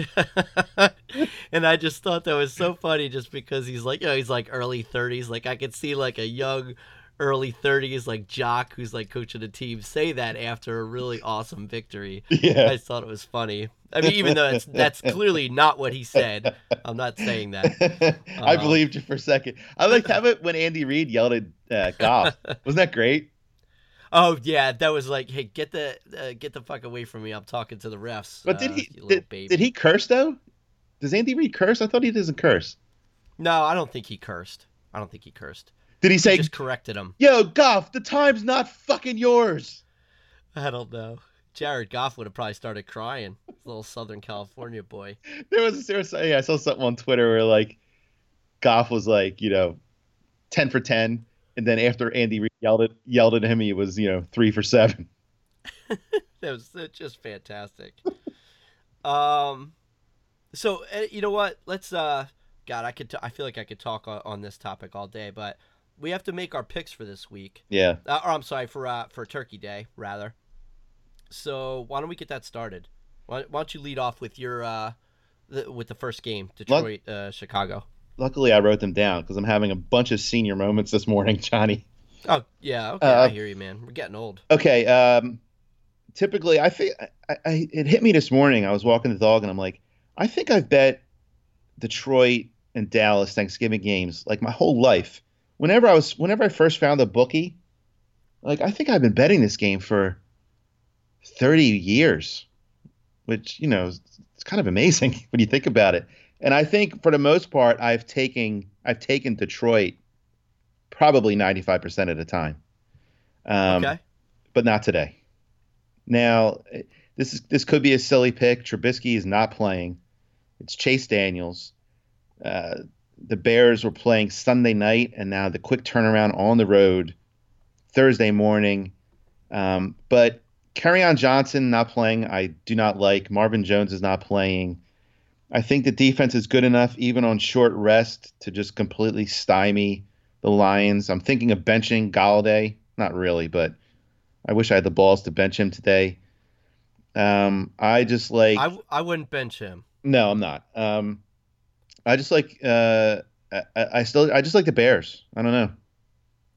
Speaker 2: and I just thought that was so funny, just because he's like, you know, he's like early thirties. Like I could see like a young, early thirties like jock who's like coaching a team say that after a really awesome victory. I
Speaker 3: yeah.
Speaker 2: just thought it was funny. I mean, even though it's, that's clearly not what he said. I'm not saying that.
Speaker 3: I
Speaker 2: Uh,
Speaker 3: believed you for a second. I liked how it when Andy Reid yelled at uh, Goff. Wasn't that great?
Speaker 2: Oh yeah, that was like, hey, get the uh, get the fuck away from me. I'm talking to the refs.
Speaker 3: But did
Speaker 2: uh,
Speaker 3: he did,
Speaker 2: baby.
Speaker 3: did he curse though? Does Andy Reid curse? I thought he doesn't curse.
Speaker 2: No, I don't think he cursed. I don't think he cursed.
Speaker 3: Did he
Speaker 2: He
Speaker 3: say,
Speaker 2: just corrected him.
Speaker 3: "Yo, Goff, the time's not fucking yours"?
Speaker 2: I don't know. Jared Goff would have probably started crying. Little Southern California boy.
Speaker 3: There was there was yeah, I saw something on Twitter where like Goff was like you know ten for ten, and then after Andy Reid yelled at yelled at him, he was you know three for seven.
Speaker 2: That was just fantastic. um, so uh, you know what? Let's uh, God, I could. T- I feel like I could talk on, on this topic all day, but we have to make our picks for this week.
Speaker 3: Yeah,
Speaker 2: Uh, or I'm sorry for uh, for Turkey Day rather. So why don't we get that started? Why, why don't you lead off with your uh, the, with the first game, Detroit, uh, Chicago.
Speaker 3: luckily I wrote them down because I'm having a bunch of senior moments this morning, Johnny.
Speaker 2: Oh yeah, okay,
Speaker 3: Uh,
Speaker 2: I hear you, man. We're getting old.
Speaker 3: Okay. Um, typically, I think I, I, it hit me this morning. I was walking the dog, and I'm like, I think I've bet Detroit and Dallas Thanksgiving games like my whole life. Whenever I was, whenever I first found a bookie, like I think I've been betting this game for 30 years, which you know is it's kind of amazing when you think about it. And I think for the most part, I've taken I've taken Detroit probably 95% of the time. Um,
Speaker 2: okay.
Speaker 3: but not today. Now, this is this could be a silly pick. Trubisky is not playing. It's Chase Daniels. Uh, the Bears were playing Sunday night, and now the quick turnaround on the road Thursday morning. Um, but on Johnson not playing, I do not like. Marvin Jones is not playing. I think the defense is good enough, even on short rest, to just completely stymie the Lions. I'm thinking of benching Golladay. Not really, but I wish I had the balls to bench him today. Um, I just like
Speaker 2: I, w- I wouldn't bench him.
Speaker 3: no, I'm not. Um, I just like uh, I, I still I just like the Bears. I don't know.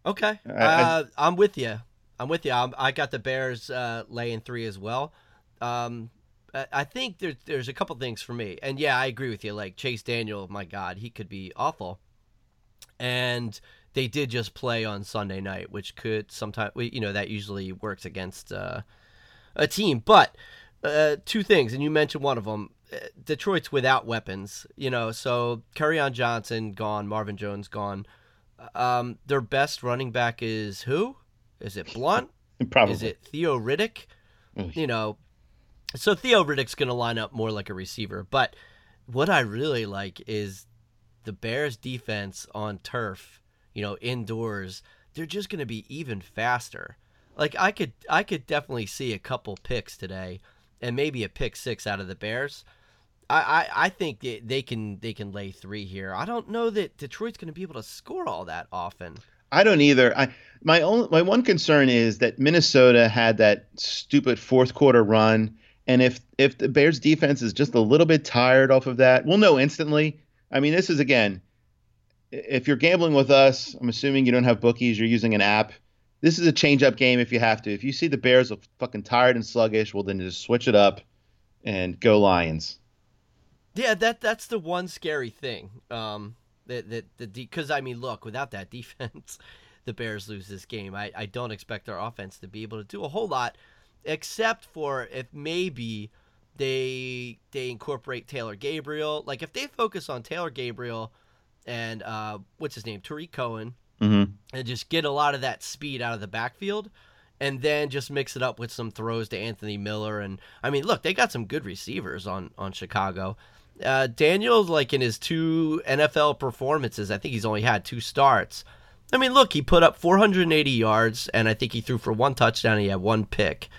Speaker 2: Okay.
Speaker 3: I- I-
Speaker 2: uh, I'm with you. I'm with you. I'm, I got the Bears uh, laying three as well. Um, I, I think there's there's a couple things for me, and yeah, I agree with you. Like Chase Daniel, my God, he could be awful. And they did just play on Sunday night, which could sometimes, you know, that usually works against uh, a team. But uh, two things, and you mentioned one of them. Detroit's without weapons, you know. So on Johnson gone, Marvin Jones gone. Um, their best running back is who? Is it Blount?
Speaker 3: Probably.
Speaker 2: Is it Theo Riddick?
Speaker 3: Mm.
Speaker 2: You know, so Theo Riddick's going to line up more like a receiver. But what I really like is the Bears' defense on turf you know, indoors, they're just going to be even faster. Like I could I could definitely see a couple picks today and maybe a pick six out of the Bears. I, I, think they, can they can lay three here. I don't know that Detroit's going to be able to score all that often.
Speaker 3: I don't either. I my only my one concern is that Minnesota had that stupid fourth quarter run, and if if the Bears defense is just a little bit tired off of that, we'll know instantly. I mean, this is again, if you're gambling with us, I'm assuming you don't have bookies, you're using an app. This is a change up game if you have to. If you see the Bears look fucking tired and sluggish, well then just switch it up and go Lions.
Speaker 2: Yeah, that that's the one scary thing. Um, that that the because I mean, look, without that defense, the Bears lose this game. I I don't expect our offense to be able to do a whole lot, except for if maybe they they incorporate Taylor Gabriel. Like if they focus on Taylor Gabriel and uh, what's his name, Tarik Cohen,
Speaker 3: mm-hmm.
Speaker 2: and just get a lot of that speed out of the backfield. And then just mix it up with some throws to Anthony Miller, and I mean, look, they got some good receivers on on Chicago uh, Daniels, like in his two NFL performances, I think he's only had two starts. I mean, look, he put up 480 yards, and I think he threw for one touchdown. And he had one pick.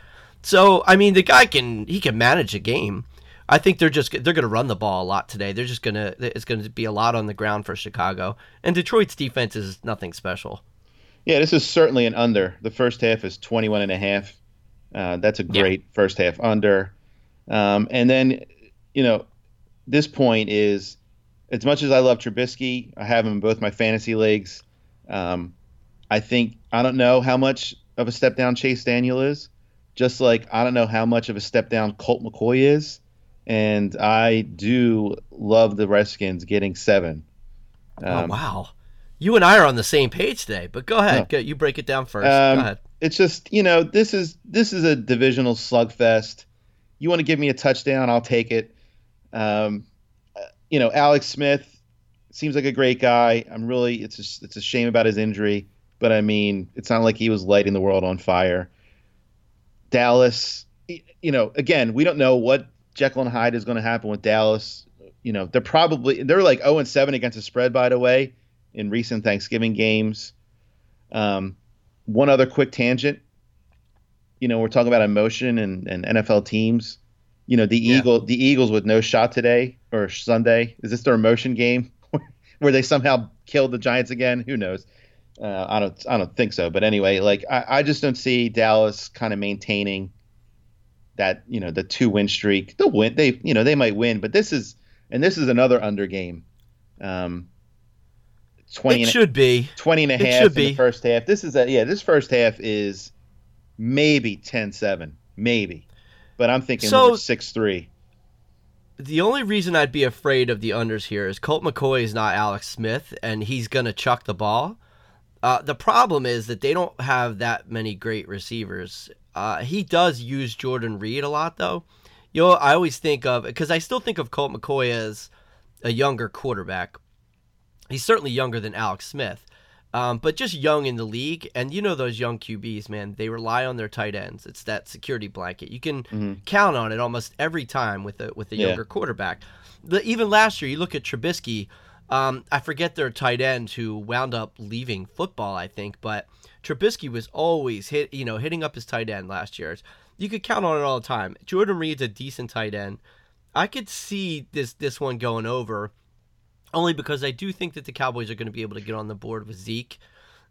Speaker 2: So, I mean, the guy can he can manage a game. I think they're just they're going to run the ball a lot today. They're just going to it's going to be a lot on the ground for Chicago, and Detroit's defense is nothing special.
Speaker 3: Yeah, this is certainly an under. The first half is 21 and a half. Uh, that's a great yeah. first half under. Um, and then, you know, this point is as much as I love Trubisky, I have him in both my fantasy leagues. Um, I think I don't know how much of a step down Chase Daniel is, just like I don't know how much of a step down Colt McCoy is, and I do love the Redskins getting seven.
Speaker 2: Oh, um, oh wow, you and I are on the same page today. But go ahead, go, you break it down first. Um, go ahead.
Speaker 3: It's just you know this is this is a divisional slugfest. You want to give me a touchdown, I'll take it. Um, you know, Alex Smith seems like a great guy. I'm really it's a, it's a shame about his injury, but I mean, it's not like he was lighting the world on fire. Dallas, you know, again, we don't know what Jekyll and Hyde is going to happen with Dallas. You know, they're probably they're like 0 and 7 against the spread, by the way, in recent Thanksgiving games. Um, one other quick tangent. You know, we're talking about emotion and, and NFL teams you know the yeah. eagle the eagles with no shot today or sunday. Is this their emotion game where they somehow killed the giants again? Who knows? Uh, i don't i don't think so. But anyway like i, I just don't see dallas kind of maintaining that you know the two win streak. They'll win they you know they might win but this is and this is another under game. Um
Speaker 2: 20 it should be.
Speaker 3: 20 and a half in be. the first half. This is a yeah this first half is maybe 10-7 maybe but I'm thinking so, six three.
Speaker 2: The only reason I'd be afraid of the unders here is Colt McCoy is not Alex Smith, and he's gonna chuck the ball. Uh, the problem is that they don't have that many great receivers. Uh, he does use Jordan Reed a lot, though. You know, I always think of because I still think of Colt McCoy as a younger quarterback. He's certainly younger than Alex Smith, um, but just young in the league, and you know those young QBs, man, they rely on their tight ends. It's that security blanket. You can mm-hmm. count on it almost every time with a with a younger yeah. quarterback. The, even last year, you look at Trubisky. Um, I forget their tight end who wound up leaving football, I think, but Trubisky was always hit, you know, hitting up his tight end last year. You could count on it all the time. Jordan Reed's a decent tight end. I could see this this one going over only because I do think that the Cowboys are going to be able to get on the board with Zeke.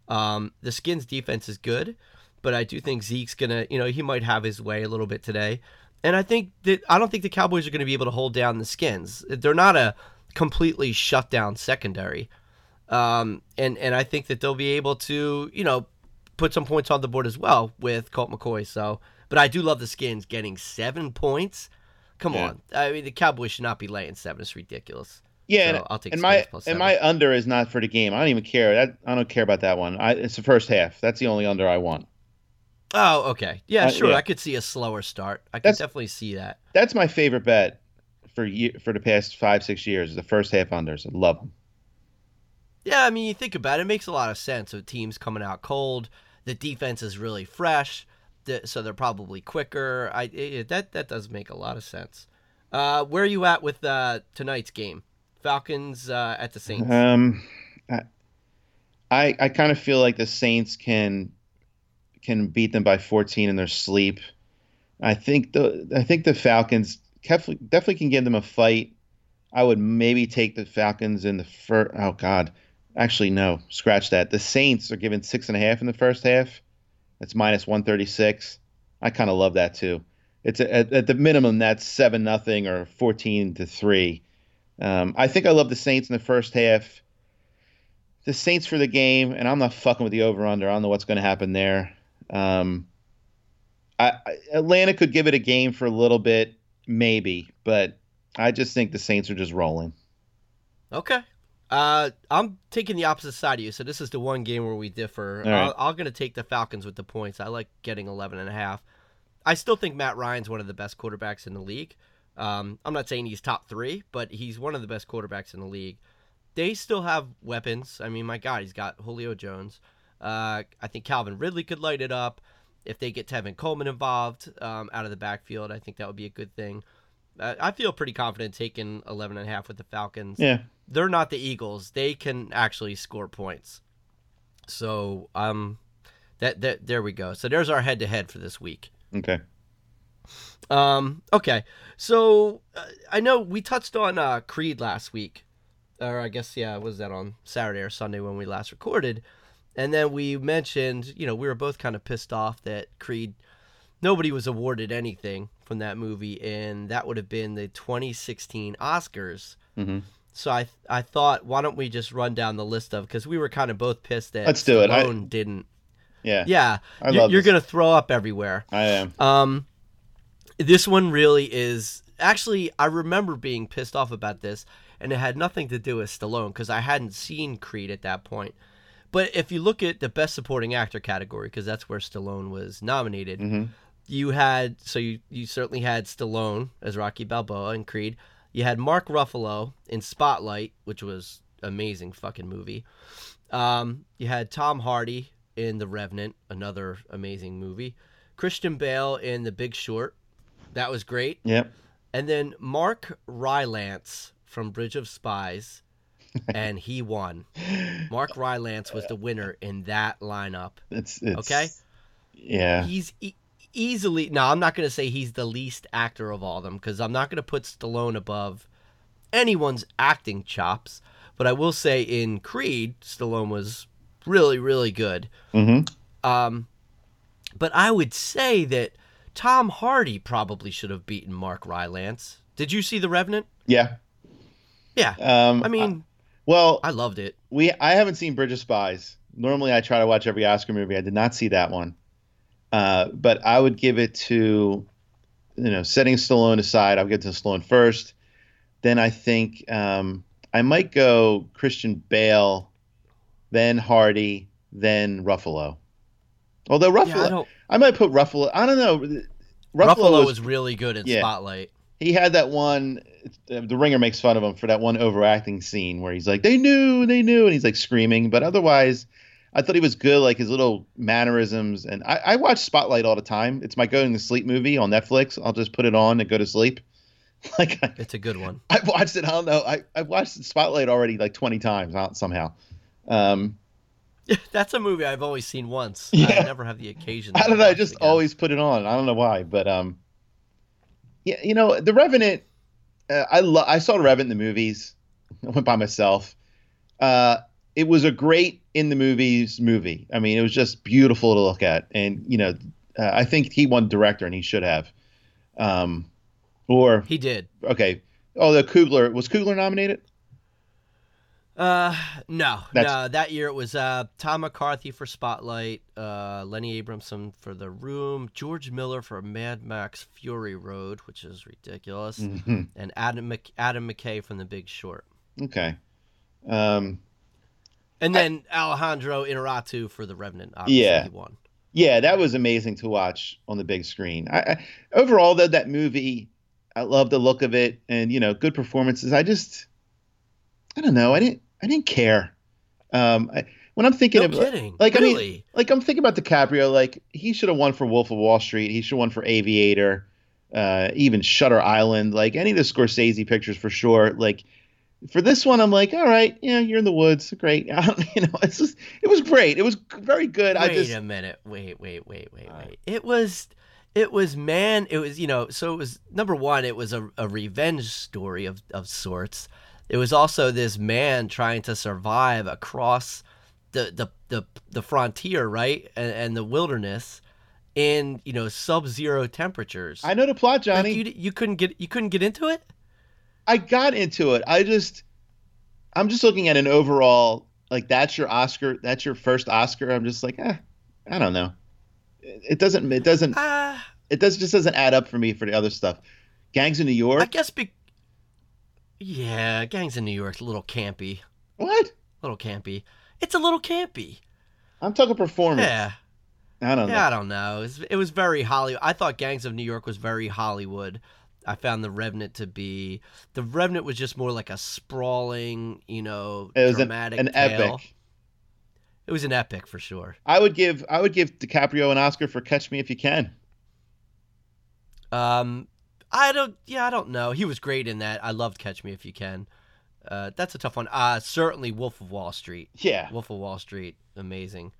Speaker 2: Um, the Skins defense is good, but I do think Zeke's going to, you know, he might have his way a little bit today. And I think that I don't think the Cowboys are going to be able to hold down the Skins. They're not a completely shut down secondary. Um, and and I think that they'll be able to, you know, put some points on the board as well with Colt McCoy. So, but I do love the Skins getting seven points. Come yeah. on, I mean the Cowboys should not be laying seven. It's ridiculous.
Speaker 3: Yeah, so I'll take and my and my under is not for the game. I don't even care. I, I don't care about that one. I, it's the first half. That's the only under I want.
Speaker 2: Oh, okay. Yeah, uh, sure. Yeah. I could see a slower start. I could definitely see that.
Speaker 3: That's my favorite bet for year, for the past five six years. The first half unders. I love them.
Speaker 2: Yeah, I mean, you think about it, it makes a lot of sense. With teams coming out cold, the defense is really fresh, so they're probably quicker. I it, that that does make a lot of sense. Uh, where are you at with uh, tonight's game? Falcons uh, at the Saints?
Speaker 3: Um, I, I kind of feel like the Saints can can beat them by 14 in their sleep. I think the I think the Falcons definitely definitely can give them a fight. I would maybe take the Falcons in the first. Oh God, actually no, scratch that. The Saints are given six and a half in the first half. That's minus 136. I kind of love that too. It's a, at, at the minimum that's seven nothing or 14 to three. Um, I think I love the Saints in the first half. The Saints for the game, and I'm not fucking with the over under. I don't know what's going to happen there. Um, I, I, Atlanta could give it a game for a little bit, maybe, but I just think the Saints are just rolling.
Speaker 2: Okay. Uh, I'm taking the opposite side of you, so this is the one game where we differ.
Speaker 3: Right.
Speaker 2: I'll, I'm going to take the Falcons with the points. I like getting 11 and a half. I still think Matt Ryan's one of the best quarterbacks in the league. Um, I'm not saying he's top three, but he's one of the best quarterbacks in the league. They still have weapons. I mean, my God, he's got Julio Jones. Uh, I think Calvin Ridley could light it up. If they get Tevin Coleman involved um, out of the backfield, I think that would be a good thing. Uh, I feel pretty confident taking 11 and a half with the Falcons.
Speaker 3: Yeah.
Speaker 2: They're not the Eagles. They can actually score points. So, um, that, that there we go. So there's our head to head for this week.
Speaker 3: Okay.
Speaker 2: Um, okay. So uh, I know we touched on uh, Creed last week, or I guess yeah, was that on Saturday or Sunday when we last recorded? And then we mentioned, you know, we were both kind of pissed off that Creed, nobody was awarded anything from that movie, and that would have been the 2016 Oscars.
Speaker 3: hmm
Speaker 2: So I I thought, why don't we just run down the list of because we were kind of both pissed that
Speaker 3: Let's do it. I-
Speaker 2: didn't.
Speaker 3: Yeah.
Speaker 2: Yeah,
Speaker 3: I
Speaker 2: you're,
Speaker 3: love
Speaker 2: you're gonna throw up everywhere.
Speaker 3: I am.
Speaker 2: Um, this one really is actually. I remember being pissed off about this, and it had nothing to do with Stallone because I hadn't seen Creed at that point. But if you look at the Best Supporting Actor category, because that's where Stallone was nominated,
Speaker 3: hmm
Speaker 2: you had so you you certainly had Stallone as Rocky Balboa in Creed. You had Mark Ruffalo in Spotlight, which was amazing fucking movie. Um, you had Tom Hardy in The Revenant, another amazing movie. Christian Bale in The Big Short, that was great.
Speaker 3: Yep.
Speaker 2: And then Mark Rylance from Bridge of Spies, and he won. Mark Rylance was the winner in that lineup.
Speaker 3: It's, it's
Speaker 2: Okay.
Speaker 3: Yeah.
Speaker 2: He's e- easily now. I'm not going to say he's the least actor of all them because I'm not going to put Stallone above anyone's acting chops. But I will say in Creed, Stallone was really, really good.
Speaker 3: hmm
Speaker 2: Um, but I would say that Tom Hardy probably should have beaten Mark Rylance. Did you see The Revenant?
Speaker 3: Yeah.
Speaker 2: Yeah.
Speaker 3: Um,
Speaker 2: I mean,
Speaker 3: well,
Speaker 2: I loved it.
Speaker 3: we I haven't seen Bridge of Spies. Normally, I try to watch every Oscar movie. I did not see that one. Uh, but I would give it to, you know, setting Stallone aside. I'll get to Stallone first. Then I think um, I might go Christian Bale, then Hardy, then Ruffalo. Although Ruffalo,
Speaker 2: Yeah, I don't.
Speaker 3: I might put Ruffalo. I don't know. Ruffalo,
Speaker 2: Ruffalo
Speaker 3: was,
Speaker 2: was really good in
Speaker 3: yeah.
Speaker 2: Spotlight.
Speaker 3: he had that one. The Ringer makes fun of him for that one overacting scene where he's like, "They knew, they knew," and he's like screaming. But otherwise, I thought he was good, like his little mannerisms. And I, I watch Spotlight all the time. It's my going to sleep movie on Netflix. I'll just put it on and go to sleep. Like I,
Speaker 2: It's a good one.
Speaker 3: I've watched it. I don't know. I I've watched Spotlight already like twenty times uh, somehow. Um,
Speaker 2: That's a movie I've always seen once.
Speaker 3: Yeah.
Speaker 2: I never have the occasion.
Speaker 3: I don't know. I just always put it on. I don't know why, but um, yeah, you know, The Revenant. Uh, I lo- I saw The Revenant in the movies. I went by myself. Uh, it was a great in the movies movie. I mean, it was just beautiful to look at, and you know, uh, I think he won director, and he should have. Um, or
Speaker 2: He did.
Speaker 3: okay, oh, the Coogler was Coogler nominated.
Speaker 2: Uh, no,
Speaker 3: That's-
Speaker 2: no. That year it was uh Tom McCarthy for Spotlight, uh Lenny Abrahamson for The Room, George Miller for Mad Max Fury Road, which is ridiculous,
Speaker 3: Mhm.
Speaker 2: and Adam Mc- Adam McKay from The Big Short,
Speaker 3: Okay. Um,
Speaker 2: and then Alejandro Inarritu for The Revenant. Obviously,
Speaker 3: Yeah.
Speaker 2: he won.
Speaker 3: yeah, that was amazing to watch on the big screen. I, I overall though that movie, I love the look of it, and you know, good performances. I just, I don't know, I didn't, I didn't care. Um, I, when I'm thinking
Speaker 2: No
Speaker 3: of
Speaker 2: kidding.
Speaker 3: like, I mean,
Speaker 2: really?
Speaker 3: like I'm thinking about DiCaprio, like he should have won for Wolf of Wall Street. He should have won for Aviator, uh, even Shutter Island, like any of the Scorsese pictures for sure. Like For this one, I'm like, all right, yeah, you're in the woods, great. you know, it's just, it was great. It was very good.
Speaker 2: Wait
Speaker 3: I just,
Speaker 2: a minute. Wait, wait, wait, wait, wait.
Speaker 3: right.
Speaker 2: It was, it was man. It was you know. So it was number one. It was a, a revenge story of of sorts. It was also this man trying to survive across the the the, the frontier, right, and, and the wilderness in you know sub zero temperatures.
Speaker 3: I know the plot,
Speaker 2: Like,
Speaker 3: Johnny.
Speaker 2: you you couldn't get you couldn't get into it.
Speaker 3: I got into it. I just, I'm just looking at an overall, like that's your Oscar, that's your first Oscar. I'm just like, eh, I don't know. It it doesn't, it doesn't,
Speaker 2: Ah,
Speaker 3: it does just doesn't add up for me for the other stuff. Gangs in New York.
Speaker 2: I guess. Be- yeah, gangs in New York's a little campy.
Speaker 3: What?
Speaker 2: little campy. It's a little campy.
Speaker 3: I'm talking performance.
Speaker 2: Yeah.
Speaker 3: I don't know.
Speaker 2: I don't know. It was, it was very Hollywood. I thought Gangs of New York was very Hollywood. I found The Revenant to be The Revenant was just more like a sprawling, you know,
Speaker 3: It was an,
Speaker 2: dramatic
Speaker 3: an
Speaker 2: tale.
Speaker 3: epic.
Speaker 2: It was an epic for sure.
Speaker 3: I would give, I would give DiCaprio an Oscar for Catch Me If You Can.
Speaker 2: Um, I don't. Yeah, I don't know. He was great in that. I loved Catch Me If You Can. Uh, that's a tough one. Uh, certainly Wolf of Wall Street.
Speaker 3: Yeah.
Speaker 2: Wolf of Wall Street, amazing.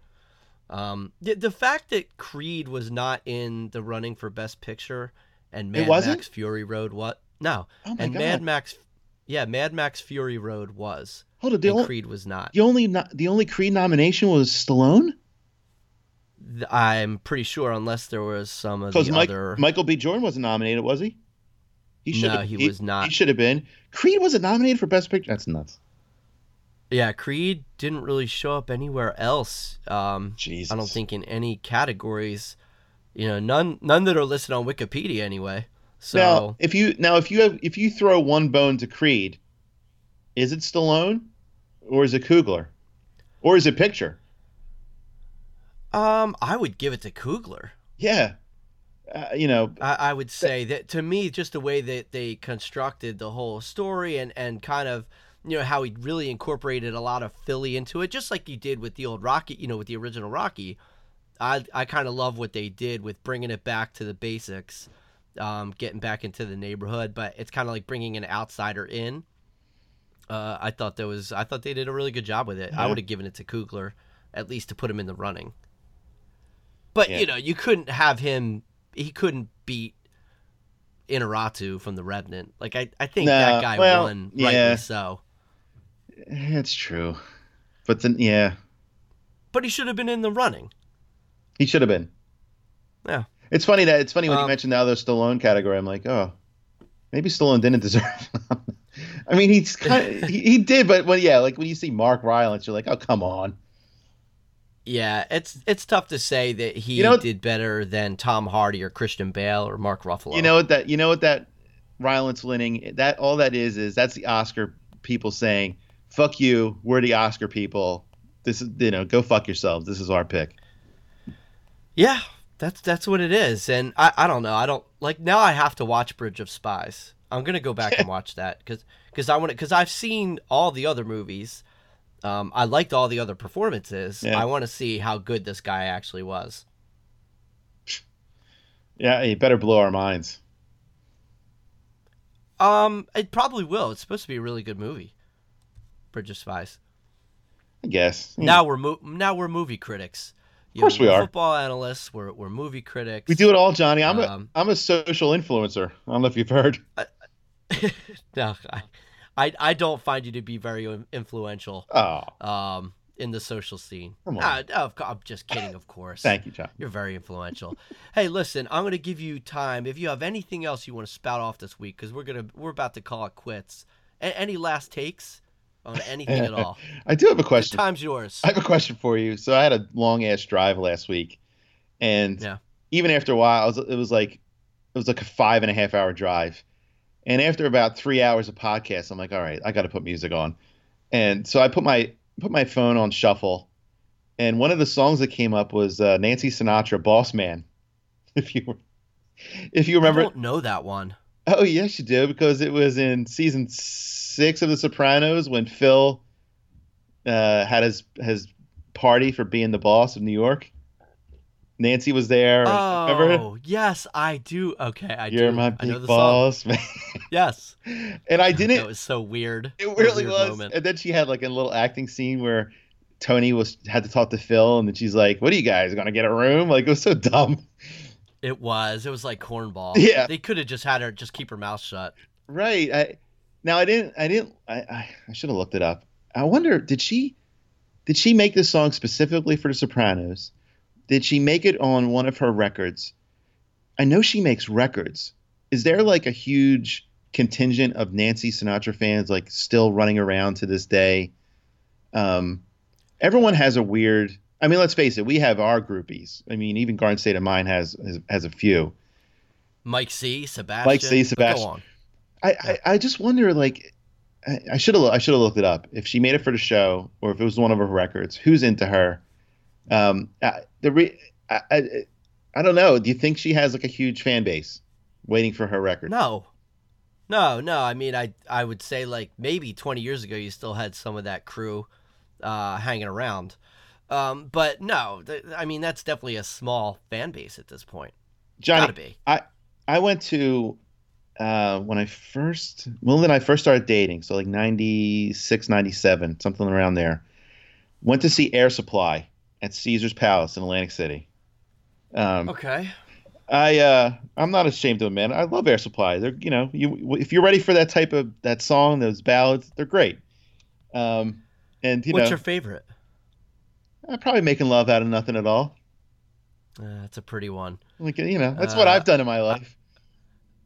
Speaker 2: Um, the, the fact that Creed was not in the running for Best Picture and Mad? Max Fury Road, what? No,
Speaker 3: Oh my
Speaker 2: and
Speaker 3: god.
Speaker 2: Mad Max, yeah, Mad Max Fury Road was,
Speaker 3: Hold on. The, only,
Speaker 2: Creed was not.
Speaker 3: the only, no, the only Creed nomination was Stallone.
Speaker 2: I'm pretty sure, unless there was some of the
Speaker 3: Mike,
Speaker 2: other.
Speaker 3: Michael B. Jordan wasn't nominated, was he? He
Speaker 2: No,
Speaker 3: have-
Speaker 2: he was not.
Speaker 3: He should have been. Creed wasn't nominated for Best Picture. That's nuts.
Speaker 2: Yeah, Creed didn't really show up anywhere else. Um,
Speaker 3: Jesus.
Speaker 2: I don't think in any categories. You know, none none that are listed on Wikipedia anyway. So
Speaker 3: Now, if you now if you have if you throw one bone to Creed, is it Stallone, or is it Coogler, or is it Picture?
Speaker 2: Um, I would give it to Coogler.
Speaker 3: Yeah, uh, you know,
Speaker 2: I, I would say that to me, just the way that they constructed the whole story and and kind of you know how he really incorporated a lot of Philly into it, just like you did with the old Rocky, you know, with the original Rocky. I I kind of love what they did with bringing it back to the basics, um, getting back into the neighborhood, but it's kind of like bringing an outsider in. Uh, I thought that was I thought they did a really good job with it. I would have given it to Coogler, at least to put him in the running. But
Speaker 3: Yeah.
Speaker 2: you know, you couldn't have him. He couldn't beat Inarritu from the Revenant. Like I, I think
Speaker 3: No,
Speaker 2: that guy
Speaker 3: well,
Speaker 2: won
Speaker 3: yeah.
Speaker 2: rightly so.
Speaker 3: it's true, but then yeah,
Speaker 2: But he should have been in the running.
Speaker 3: he should have been.
Speaker 2: Yeah.
Speaker 3: It's funny that it's funny when you
Speaker 2: Um,
Speaker 3: mentioned the other Stallone category. I'm like, oh, maybe Stallone didn't deserve. I mean, he's kind of, he, he did, but when yeah, like when you see Mark Rylance, you're like, oh, come on.
Speaker 2: Yeah, it's it's tough to say that he
Speaker 3: You know-
Speaker 2: did better than Tom Hardy or Christian Bale or Mark Ruffalo.
Speaker 3: You know what that you know what that Rylance winning that all that is is that's the Oscar people saying, "Fuck you, we're the Oscar people. This is you know, go fuck yourselves. This is our pick."
Speaker 2: Yeah, that's that's what it is. And I, I don't know. I don't like now. I have to watch Bridge of Spies. I'm gonna go back and watch that because because I want to because I've seen all the other movies. Um, I liked all the other performances.
Speaker 3: Yeah.
Speaker 2: I want to see how good this guy actually was.
Speaker 3: Yeah, he better blow our minds.
Speaker 2: Um, it probably will. It's supposed to be a really good movie. Bridge of Spies.
Speaker 3: I guess.
Speaker 2: Now we're mo- now we're movie critics. You
Speaker 3: Of course we
Speaker 2: we're. Football analysts. We're we're movie critics.
Speaker 3: we do it all, Johnny. I'm
Speaker 2: Um,
Speaker 3: a I'm a social influencer. I don't know if you've heard.
Speaker 2: no, I, I I don't find you to be very influential.
Speaker 3: Oh,
Speaker 2: um, in the social scene.
Speaker 3: Come on.
Speaker 2: Ah, of I'm just kidding, of course.
Speaker 3: thank you, John.
Speaker 2: You're very influential. hey, listen, I'm going to give you time. If you have anything else you want to spout off this week, because we're gonna we're about to call it quits. A- any last takes on anything at all?
Speaker 3: I do have a
Speaker 2: The
Speaker 3: question.
Speaker 2: time's yours.
Speaker 3: I have a question for you. So I had a long ass drive last week, and
Speaker 2: Yeah.
Speaker 3: even after a while, it was, it was like it was like a five and a half hour drive. And after about three hours of podcast, I'm like, all right, I got to put music on. And so I put my put my phone on shuffle, and one of the songs that came up was uh, Nancy Sinatra, "Boss Man." If you if you remember, I
Speaker 2: don't know that one.
Speaker 3: oh yes, you do because it was in season six of The Sopranos when Phil uh, had his his party for being the boss of New York. Nancy was there.
Speaker 2: Oh,
Speaker 3: Remember?
Speaker 2: yes, I do. Okay, I
Speaker 3: You're
Speaker 2: do.
Speaker 3: my
Speaker 2: I know
Speaker 3: big boss, man.
Speaker 2: Yes,
Speaker 3: and I didn't.
Speaker 2: It was so weird.
Speaker 3: It really
Speaker 2: weird
Speaker 3: was.
Speaker 2: moment.
Speaker 3: And then she had like a little acting scene where Tony was had to talk to Phil, and then she's like, "What are you guys gonna get a room?" Like it was so dumb.
Speaker 2: It was. It was like cornball.
Speaker 3: Yeah.
Speaker 2: They could have just had her just keep her mouth shut.
Speaker 3: Right. I now I didn't. I didn't. I I, I should have looked it up. I wonder did she did she make this song specifically for The Sopranos? Did she make it on one of her records? I know she makes records. Is there like a huge contingent of Nancy Sinatra fans like still running around to this day? Um, everyone has a weird. I mean, let's face it. We have our groupies. I mean, even Garden State of Mind has has, has a few.
Speaker 2: Mike C, Sebastian.
Speaker 3: Mike
Speaker 2: C,
Speaker 3: Sebastian.
Speaker 2: Go on.
Speaker 3: I, I, I just wonder like I- I should have I should have looked it up if she made it for the show or if it was one of her records. Who's into her? Um, I, the re, I, I I don't know. Do you think she has like a huge fan base waiting for her record?
Speaker 2: No. No, no. I mean, I I would say like maybe 20 years ago you still had some of that crew uh, hanging around. Um, but no, th- I mean that's definitely a small fan base at this point.
Speaker 3: Johnny,
Speaker 2: Gotta be.
Speaker 3: I went to uh, when I first well then I first started dating, so like 96, 97, something around there. Went to see Air Supply at Caesar's Palace in Atlantic City. Um,
Speaker 2: Okay.
Speaker 3: I uh I'm not ashamed to admit it. I love Air Supply. They're you know you if you're ready for that type of that song, those ballads, they're great. Um, and you
Speaker 2: What's
Speaker 3: know
Speaker 2: your favorite?
Speaker 3: I'm probably making love out of nothing at all.
Speaker 2: Uh, that's a pretty one.
Speaker 3: Like you know that's what
Speaker 2: Uh,
Speaker 3: I've done in my life.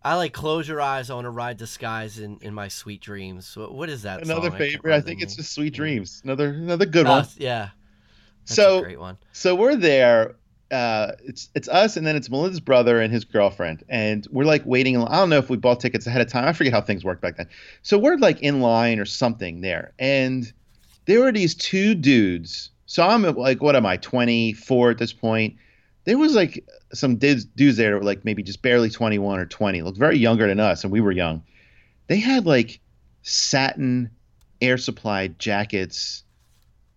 Speaker 2: I like close your eyes. I want to ride the skies in, in my sweet dreams. Wh- What is that?
Speaker 3: Another
Speaker 2: song?
Speaker 3: Favorite. I
Speaker 2: remember
Speaker 3: think it's just Sweet. Dreams. Another another good
Speaker 2: Uh,
Speaker 3: one.
Speaker 2: yeah. That's
Speaker 3: So-
Speaker 2: great one.
Speaker 3: So we're there. Uh, it's it's us, and then it's Melinda's brother and his girlfriend, and we're like waiting. I don't know if we bought tickets ahead of time. I forget how things worked back then. So we're like in line or something there, and there were these two dudes. So I'm like, what am I, 24 at this point? There was like some dudes, dudes there that were like maybe just barely 21 or 20, looked very younger than us, and we were young. They had like satin air supply jackets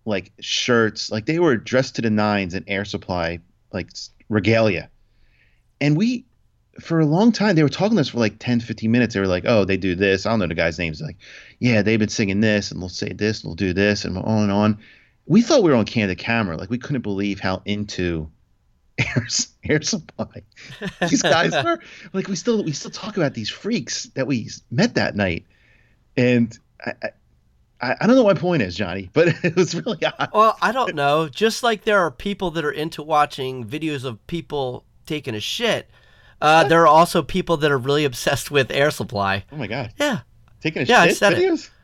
Speaker 3: like shirts like they were dressed to the nines in air supply like regalia. And we for a long time they were talking to us for like 10 15 minutes. They were like oh they do this. I don't know the guy's names like yeah they've been singing this and they'll say this and they'll do this and on and on. We thought we were on candid camera. Like we couldn't believe how into air, air supply these guys were. Like we still we still talk about these freaks that we met that night. And i i, I I don't know what my point is johnny but it was really odd
Speaker 2: Well, I don't know. Just like there are people that are into watching videos of people taking a shit, uh, there are also people that are really obsessed with air supply.
Speaker 3: oh my god
Speaker 2: Yeah.
Speaker 3: taking a
Speaker 2: Yeah, I
Speaker 3: shit
Speaker 2: said it.
Speaker 3: videos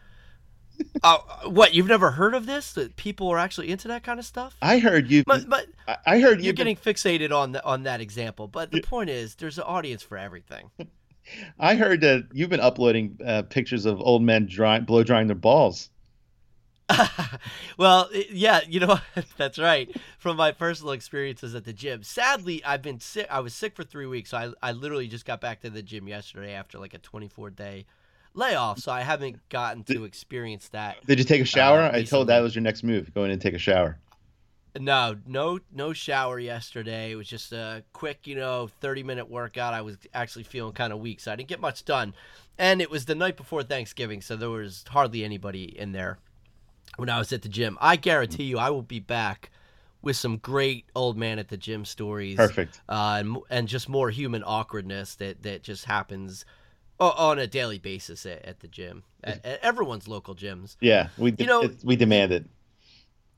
Speaker 2: Uh, what? You've never heard of this? That people are actually into that kind of stuff?
Speaker 3: i heard you
Speaker 2: But, but
Speaker 3: I- i heard
Speaker 2: you're
Speaker 3: you
Speaker 2: getting fixated on the, on that example. But the point is, there's an audience for everything.
Speaker 3: I heard that you've been uploading uh, pictures of old men dry, blow drying their balls
Speaker 2: well, yeah, you know that's right. From my personal experiences at the gym, sadly, I've been sick. I was sick for three weeks, so I I literally just got back to the gym yesterday after like a 24 day layoff. So I haven't gotten to experience that.
Speaker 3: did you take a shower i told that was your next move go in and take a shower
Speaker 2: No, no, no shower yesterday. It was just a quick, you know, 30 minute workout. I was actually feeling kind of weak, so I didn't get much done. And it was the night before Thanksgiving, so there was hardly anybody in there when I was at the gym. I guarantee you, I will be back with some great old man at the gym stories.
Speaker 3: perfect
Speaker 2: Uh, and, and just more human awkwardness that, that just happens on a daily basis at, at the gym, at, at everyone's local gyms.
Speaker 3: yeah we
Speaker 2: You know-
Speaker 3: we demand it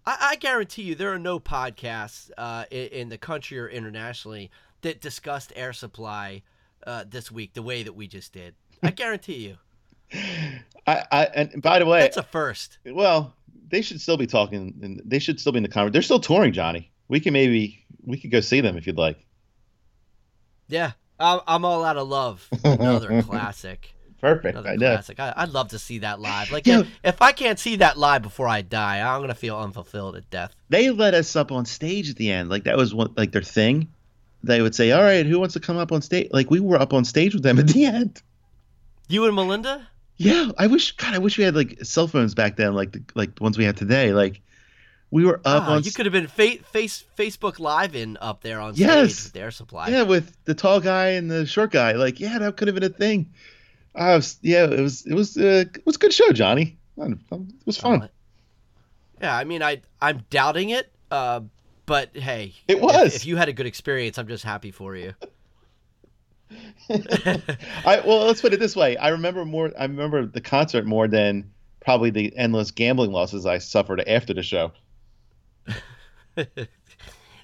Speaker 2: I, I guarantee you there are no podcasts uh, in, in the country or internationally that discussed air supply uh, this week the way that we just did. I guarantee you.
Speaker 3: I, I and by the way
Speaker 2: That's a first.
Speaker 3: well they should still be talking and they should still be in the conference they're still touring johnny we can maybe we could go see them if you'd like
Speaker 2: Yeah. I'm, I'm all out of love. Another classic.
Speaker 3: Perfect
Speaker 2: Another
Speaker 3: i know
Speaker 2: classic. I, I'd love to see that live. Like, if, if I can't see that live before I die, I'm going to feel unfulfilled at death.
Speaker 3: they let us up on stage at the end. Like that was one like their thing. They would say, "All right, who wants to come up on stage?" Like we were up on stage with them at the end.
Speaker 2: You and Melinda?
Speaker 3: Yeah, I wish God, I wish we had like cell phones back then, like the, like the ones we have today. Like We were up
Speaker 2: Ah,
Speaker 3: on
Speaker 2: you could have been fa- face Facebook live in up there on
Speaker 3: Yes.
Speaker 2: stage with Air Supply.
Speaker 3: yeah with the tall guy and the short guy. Like yeah, that could have been a thing. I was yeah, it was it was uh, it was a good show, Johnny. It was fun.
Speaker 2: Uh, yeah, I mean, I I'm doubting it, uh, but hey,
Speaker 3: It was.
Speaker 2: If, you had a good experience, I'm just happy for you.
Speaker 3: I well, let's put it this way. I remember more. I remember the concert more than probably the endless gambling losses I suffered after the show.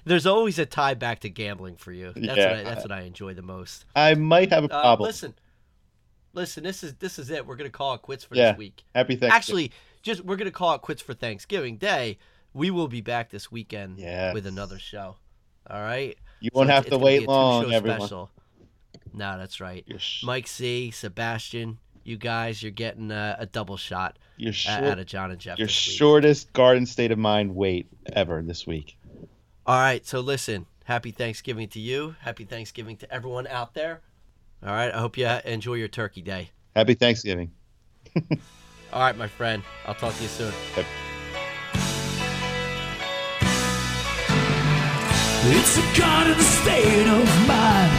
Speaker 2: There's always a tie back to gambling for you. That's
Speaker 3: Yeah.
Speaker 2: what I, that's what I enjoy the most.
Speaker 3: I might have a
Speaker 2: Uh,
Speaker 3: problem.
Speaker 2: listen, listen. This is this is it. We're gonna call it quits for
Speaker 3: Yeah.
Speaker 2: this week.
Speaker 3: Happy Thanksgiving.
Speaker 2: Actually, just we're gonna call it quits for Thanksgiving Day. We will be back this weekend
Speaker 3: Yes.
Speaker 2: with another show. All right.
Speaker 3: you won't
Speaker 2: it's-
Speaker 3: have to
Speaker 2: gonna be a
Speaker 3: wait long, everyone.
Speaker 2: special. No, that's right.
Speaker 3: Sh-
Speaker 2: Mike C, Sebastian, you guys, you're getting a, a double shot
Speaker 3: you're
Speaker 2: uh,
Speaker 3: short,
Speaker 2: out of John and Jeff.
Speaker 3: your shortest garden state of mind wait ever this week.
Speaker 2: All right, so listen. Happy Thanksgiving to you. Happy Thanksgiving to everyone out there. All right, I hope you uh, enjoy your turkey day.
Speaker 3: Happy Thanksgiving.
Speaker 2: All right, my friend. I'll talk to you soon.
Speaker 1: It's a god in the state of mind.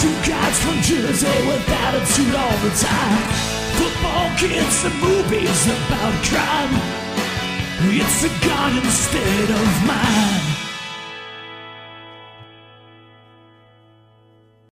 Speaker 1: Two guys from Jersey with attitude all the time. Football kids and movies about crime. It's a god in the state of mind.